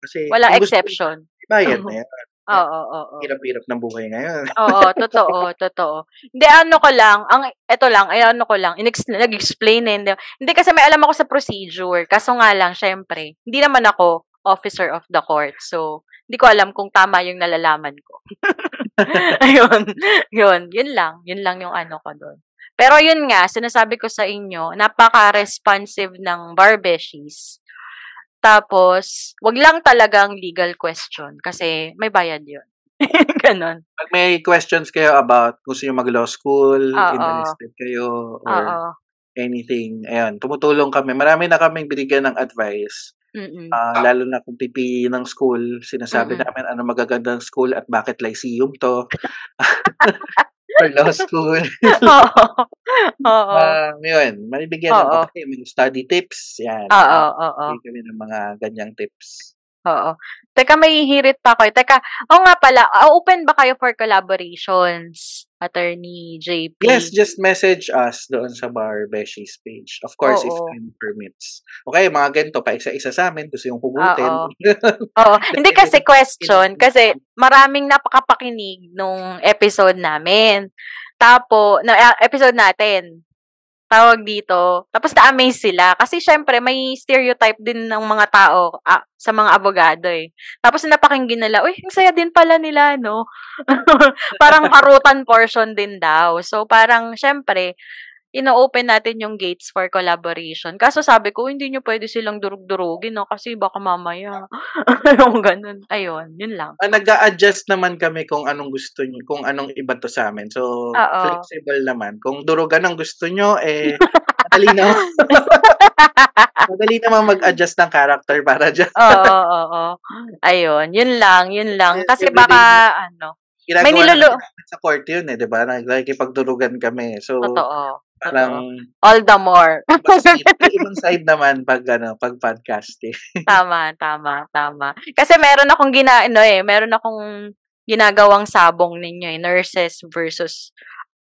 Speaker 2: kasi
Speaker 1: walang exception.
Speaker 2: bayad na yan.
Speaker 1: Oo, oo.
Speaker 2: Hirap-hirap ng buhay ngayon.
Speaker 1: Oo, totoo, totoo. Hindi, ano ko lang, ang, eto lang, ay ano ko lang, inex- nag-explain eh. Hindi, hindi kasi may alam ako sa procedure. Kaso nga lang, syempre, hindi naman ako officer of the court. So, hindi ko alam kung tama yung nalalaman ko. Ayun. Yun. Yun lang. Yun lang yung ano ko doon. Pero yun nga, sinasabi ko sa inyo, napaka-responsive ng barbeshies. Tapos, wag lang talagang legal question kasi may bayad yun. Ganon.
Speaker 2: Pag may questions kayo about gusto nyo mag-law school,
Speaker 1: Oo.
Speaker 2: interested kayo, or
Speaker 1: Oo.
Speaker 2: anything, ayan, tumutulong kami. Marami na kaming binigyan ng advice.
Speaker 1: Mm-mm.
Speaker 2: Ah, lalo na kung pipili ng school, sinasabi
Speaker 1: Mm-mm.
Speaker 2: namin ano magagandang school at bakit Lyceum to. or law school.
Speaker 1: Oo. Oo.
Speaker 2: Um, yun, malibigyan ng
Speaker 1: Oo.
Speaker 2: okay, may study tips. Yan.
Speaker 1: Oo, oo.
Speaker 2: Bigyan kami ng mga ganyang tips.
Speaker 1: Oo. Teka, may hirit pa ako. Teka, oo nga pala, ah, open ba kayo for collaborations, Attorney JP?
Speaker 2: Yes, just message us doon sa Bar Beshies page. Of course, if
Speaker 1: Oo.
Speaker 2: time permits. Okay, mga ganito, pa isa-isa sa amin, gusto yung hugutin.
Speaker 1: Oo. Oo. Hindi kasi question, kasi maraming napakapakinig nung episode namin. Tapo, na, ah, episode natin. Tawag dito. Tapos na-amaze sila. Kasi syempre, may stereotype din ng mga tao ah, sa mga abogado eh. Tapos napakinggan nila, uy, ang saya din pala nila, no? parang harutan portion din daw. So, parang, syempre, ino-open natin yung gates for collaboration. Kaso sabi ko, hindi nyo pwede silang durug-durugin, no? Kasi baka mamaya. yung ganun. Ayun, yun lang.
Speaker 2: Ah, nag-a-adjust naman kami kung anong gusto nyo, kung anong iba to sa amin. So,
Speaker 1: Oo.
Speaker 2: flexible naman. Kung durugan ang gusto nyo, eh, madali na. madali naman mag-adjust ng character para dyan.
Speaker 1: Oo, oo, oo. Ayun, yun lang, yun lang. Kasi baka, ano,
Speaker 2: Ginagawa
Speaker 1: May nilulu-
Speaker 2: sa court yun eh, di ba? Nagkikipagdurugan kami. So,
Speaker 1: totoo.
Speaker 2: Parang,
Speaker 1: All the more.
Speaker 2: ibang side naman pag, ano, pag podcast eh.
Speaker 1: tama, tama, tama. Kasi meron akong gina, ano eh, meron akong ginagawang sabong ninyo eh, nurses versus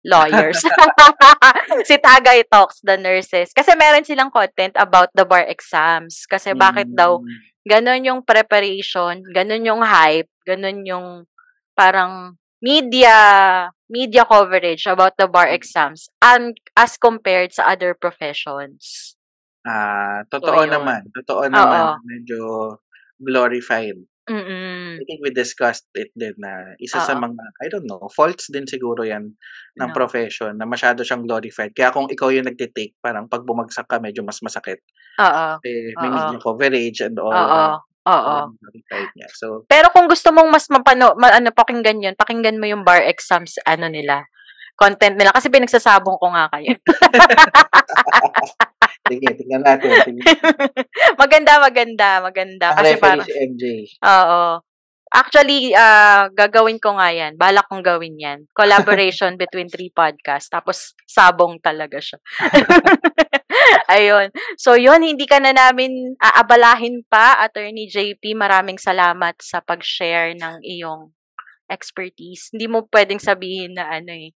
Speaker 1: lawyers. si Tagay Talks, the nurses. Kasi meron silang content about the bar exams. Kasi bakit daw
Speaker 2: Mm.
Speaker 1: ganon yung preparation, ganon yung hype, ganon yung parang media media coverage about the bar exams and as compared sa other professions.
Speaker 2: Ah, totoo
Speaker 1: ayun.
Speaker 2: naman. Totoo
Speaker 1: Oo.
Speaker 2: naman. Medyo glorified.
Speaker 1: Mm.
Speaker 2: I think we discussed it din na isa sa
Speaker 1: Oo.
Speaker 2: mga, I don't know, faults din siguro yan ng
Speaker 1: No.
Speaker 2: profession na masyado siyang glorified. Kaya kung ikaw yung nagtitake, parang pag bumagsak ka, medyo mas masakit.
Speaker 1: Oo.
Speaker 2: Eh, may
Speaker 1: Oo.
Speaker 2: media coverage and all.
Speaker 1: Oo. Oo.
Speaker 2: Glorified niya. So,
Speaker 1: Pero kung gusto mong mas mapano, ma, ano, pakinggan yun, pakinggan mo yung bar exams, ano nila, content nila. Kasi pinagsasabong ko nga kayo.
Speaker 2: sige, tingnan natin. Tingnan.
Speaker 1: maganda, maganda, maganda. Kasi parang,
Speaker 2: si MJ.
Speaker 1: oo. Actually, ah gagawin ko nga yan. Balak kong gawin yan. Collaboration between three podcasts. Tapos, sabong talaga siya. Ayun. So, yun, hindi ka na namin aabalahin pa, Attorney JP. Maraming salamat sa pag-share ng iyong expertise. Hindi mo pwedeng sabihin na ano eh,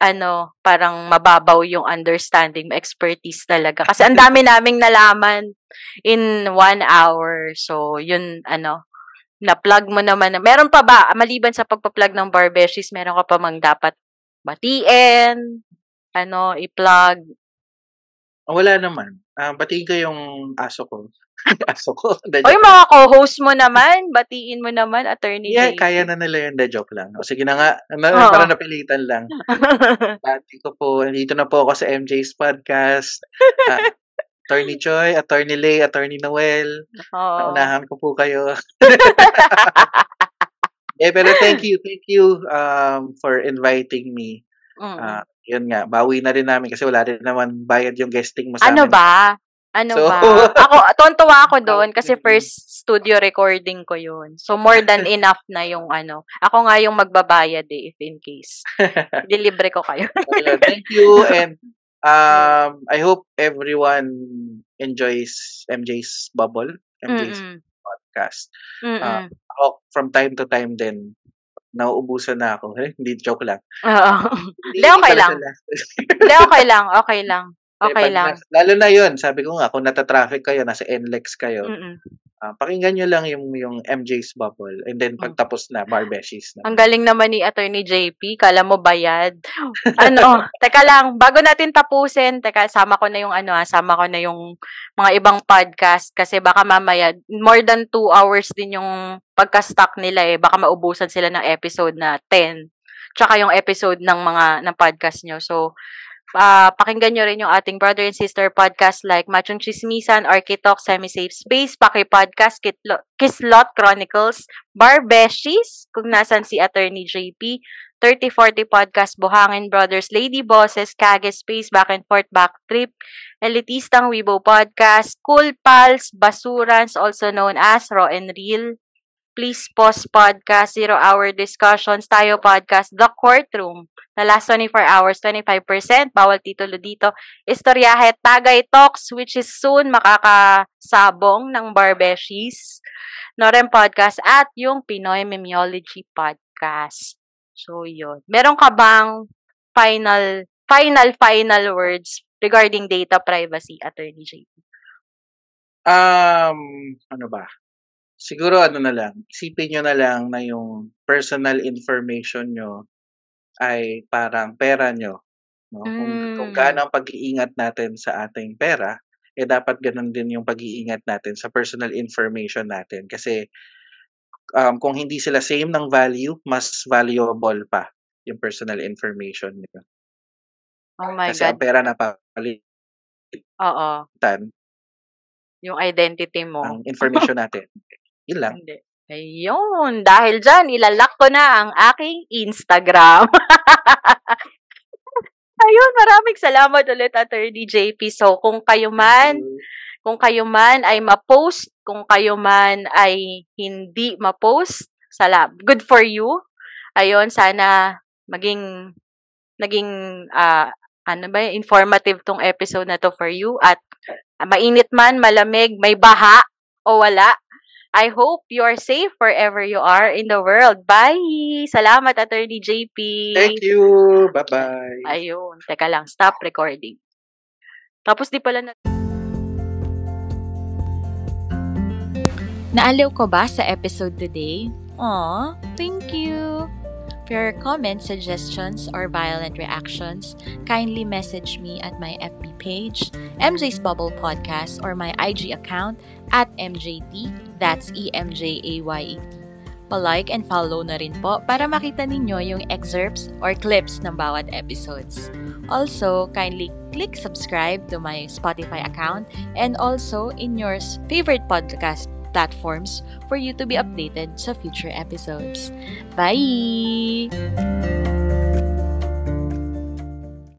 Speaker 1: ano, parang mababaw yung understanding expertise talaga. Kasi ang dami naming nalaman in one hour. So, yun, ano, na-plug mo naman. na- Meron pa ba, maliban sa pagpa-plug ng barbeshies, meron ka pa mang dapat batiin, ano, i-plug.
Speaker 2: Ah, Wala naman. Ah, batiin ko yung aso ko. aso ko.
Speaker 1: O yung mga co-host mo naman, batiin mo naman, Attorney
Speaker 2: Yeah,
Speaker 1: JP.
Speaker 2: kaya na nila yun. The joke lang. O sige na nga. Na,
Speaker 1: Oo.
Speaker 2: Para napilitan lang. Bati ko po. Nandito na po ako sa MJ's podcast. Ah, Attorney Choi, Attorney Lay, Attorney Noel.
Speaker 1: Oo.
Speaker 2: Naunahan ko po kayo. eh, pero thank you, thank you um, for inviting me.
Speaker 1: Mm.
Speaker 2: Ah, yun nga, bawi na rin namin kasi wala rin naman bayad yung guesting mo sa
Speaker 1: Ano
Speaker 2: amin.
Speaker 1: ba? Ano
Speaker 2: So-
Speaker 1: ba? Ako, tontuwa ako doon kasi first studio recording ko yun. So, more than enough na yung ano. Ako nga yung magbabayad eh, if in case. Dilibre ko kayo.
Speaker 2: Thank you and um, I hope everyone enjoys MJ's Bubble, MJ's
Speaker 1: Mm-mm.
Speaker 2: podcast.
Speaker 1: Mm-mm.
Speaker 2: Ah. Ako, from time to time din, nauubusan na ako. Eh, hindi, joke lang.
Speaker 1: Oo. Hindi, okay lang. Hindi, okay lang. Okay lang.
Speaker 2: Eh,
Speaker 1: Okay
Speaker 2: pag
Speaker 1: lang.
Speaker 2: nas- lalo na yun, sabi ko nga, kung nata-traffic kayo, nasa NLEX kayo,
Speaker 1: Mm-mm.
Speaker 2: Ah, pakinggan nyo lang yung yung MJ's Bubble and then
Speaker 1: Hmm.
Speaker 2: pagtapos na Barbeshies na.
Speaker 1: Ang galing naman ni Attorney JP. Kala mo bayad. ano, teka lang, bago natin tapusin, teka, sama ko na yung ano, ah, sama ko na yung mga ibang podcast kasi baka mamaya, more than two hours din yung pagka-stock nila eh. Baka maubusan sila ng episode na 10. Tsaka yung episode ng mga, ng podcast nyo. So, ah pakinggan nyo rin yung ating brother and sister podcast like Machong Chismisan, Architalk, Semi-Safe Space, Paki Podcast, Kitlo- Kislot Chronicles, Barbeshies, kung nasan si Attorney JP, 3040 Podcast, Buhangin Brothers, Lady Bosses, Kage Space, Back and Forth, Back Trip, Elitistang Weibo Podcast, Cool Pals, Basurans, also known as Raw and Real, Please Pause Podcast, Zero Hour Discussions, Tayo Podcast, The Courtroom, na last 24 hours, 25%, bawal titulo dito, Istoryahe, Tagay Talks, which is soon makakasabong ng Barbeshies, Norem Podcast, at yung Pinoy Memeology Podcast. So, yun. Meron ka bang final, final, final words regarding data privacy, Attorney JP?
Speaker 2: Um, ano ba? Siguro ano na lang, isipin nyo na lang na yung personal information nyo ay parang pera nyo. No? Kung, kung
Speaker 1: Mm.
Speaker 2: gaano ang pag-iingat natin sa ating pera, eh dapat ganun din yung pag-iingat natin sa personal information natin. Kasi um, kung hindi sila same ng value, mas valuable pa yung personal information nyo.
Speaker 1: Oh my
Speaker 2: Kasi ang
Speaker 1: God.
Speaker 2: pera na papalitan,
Speaker 1: Oo. Yung identity mo.
Speaker 2: ang information natin. Yun lang.
Speaker 1: Hindi. Ayun. Dahil dyan, ilalak ko na ang aking Instagram. Ayun, maraming salamat ulit, Attorney JP. So, kung kayo man, kung kayo man ay ma-post, kung kayo man ay hindi ma-post, sala, good for you. Ayun, sana maging, naging, ah, ano ba, informative tong episode na to for you. At mainit man, malamig, may baha, o wala. I hope you are safe wherever you are in the world. Bye! Salamat, Attorney JP.
Speaker 2: Thank you. Bye-bye.
Speaker 1: Ayun. Teka lang, stop recording. Tapos di pala na...
Speaker 4: Naaliw ko ba sa episode today? Aw, thank you! For your comments, suggestions, or violent reactions, kindly message me at my FB page, MJ's Bubble Podcast, or my IG account at MJT, that's E E-M-J-A-Y-E-T. Pa-like and follow na rin po para makita ninyo yung excerpts or clips ng bawat episodes. Also, kindly click subscribe to my Spotify account and also in your favorite podcast platforms for you to be updated sa future episodes. Bye!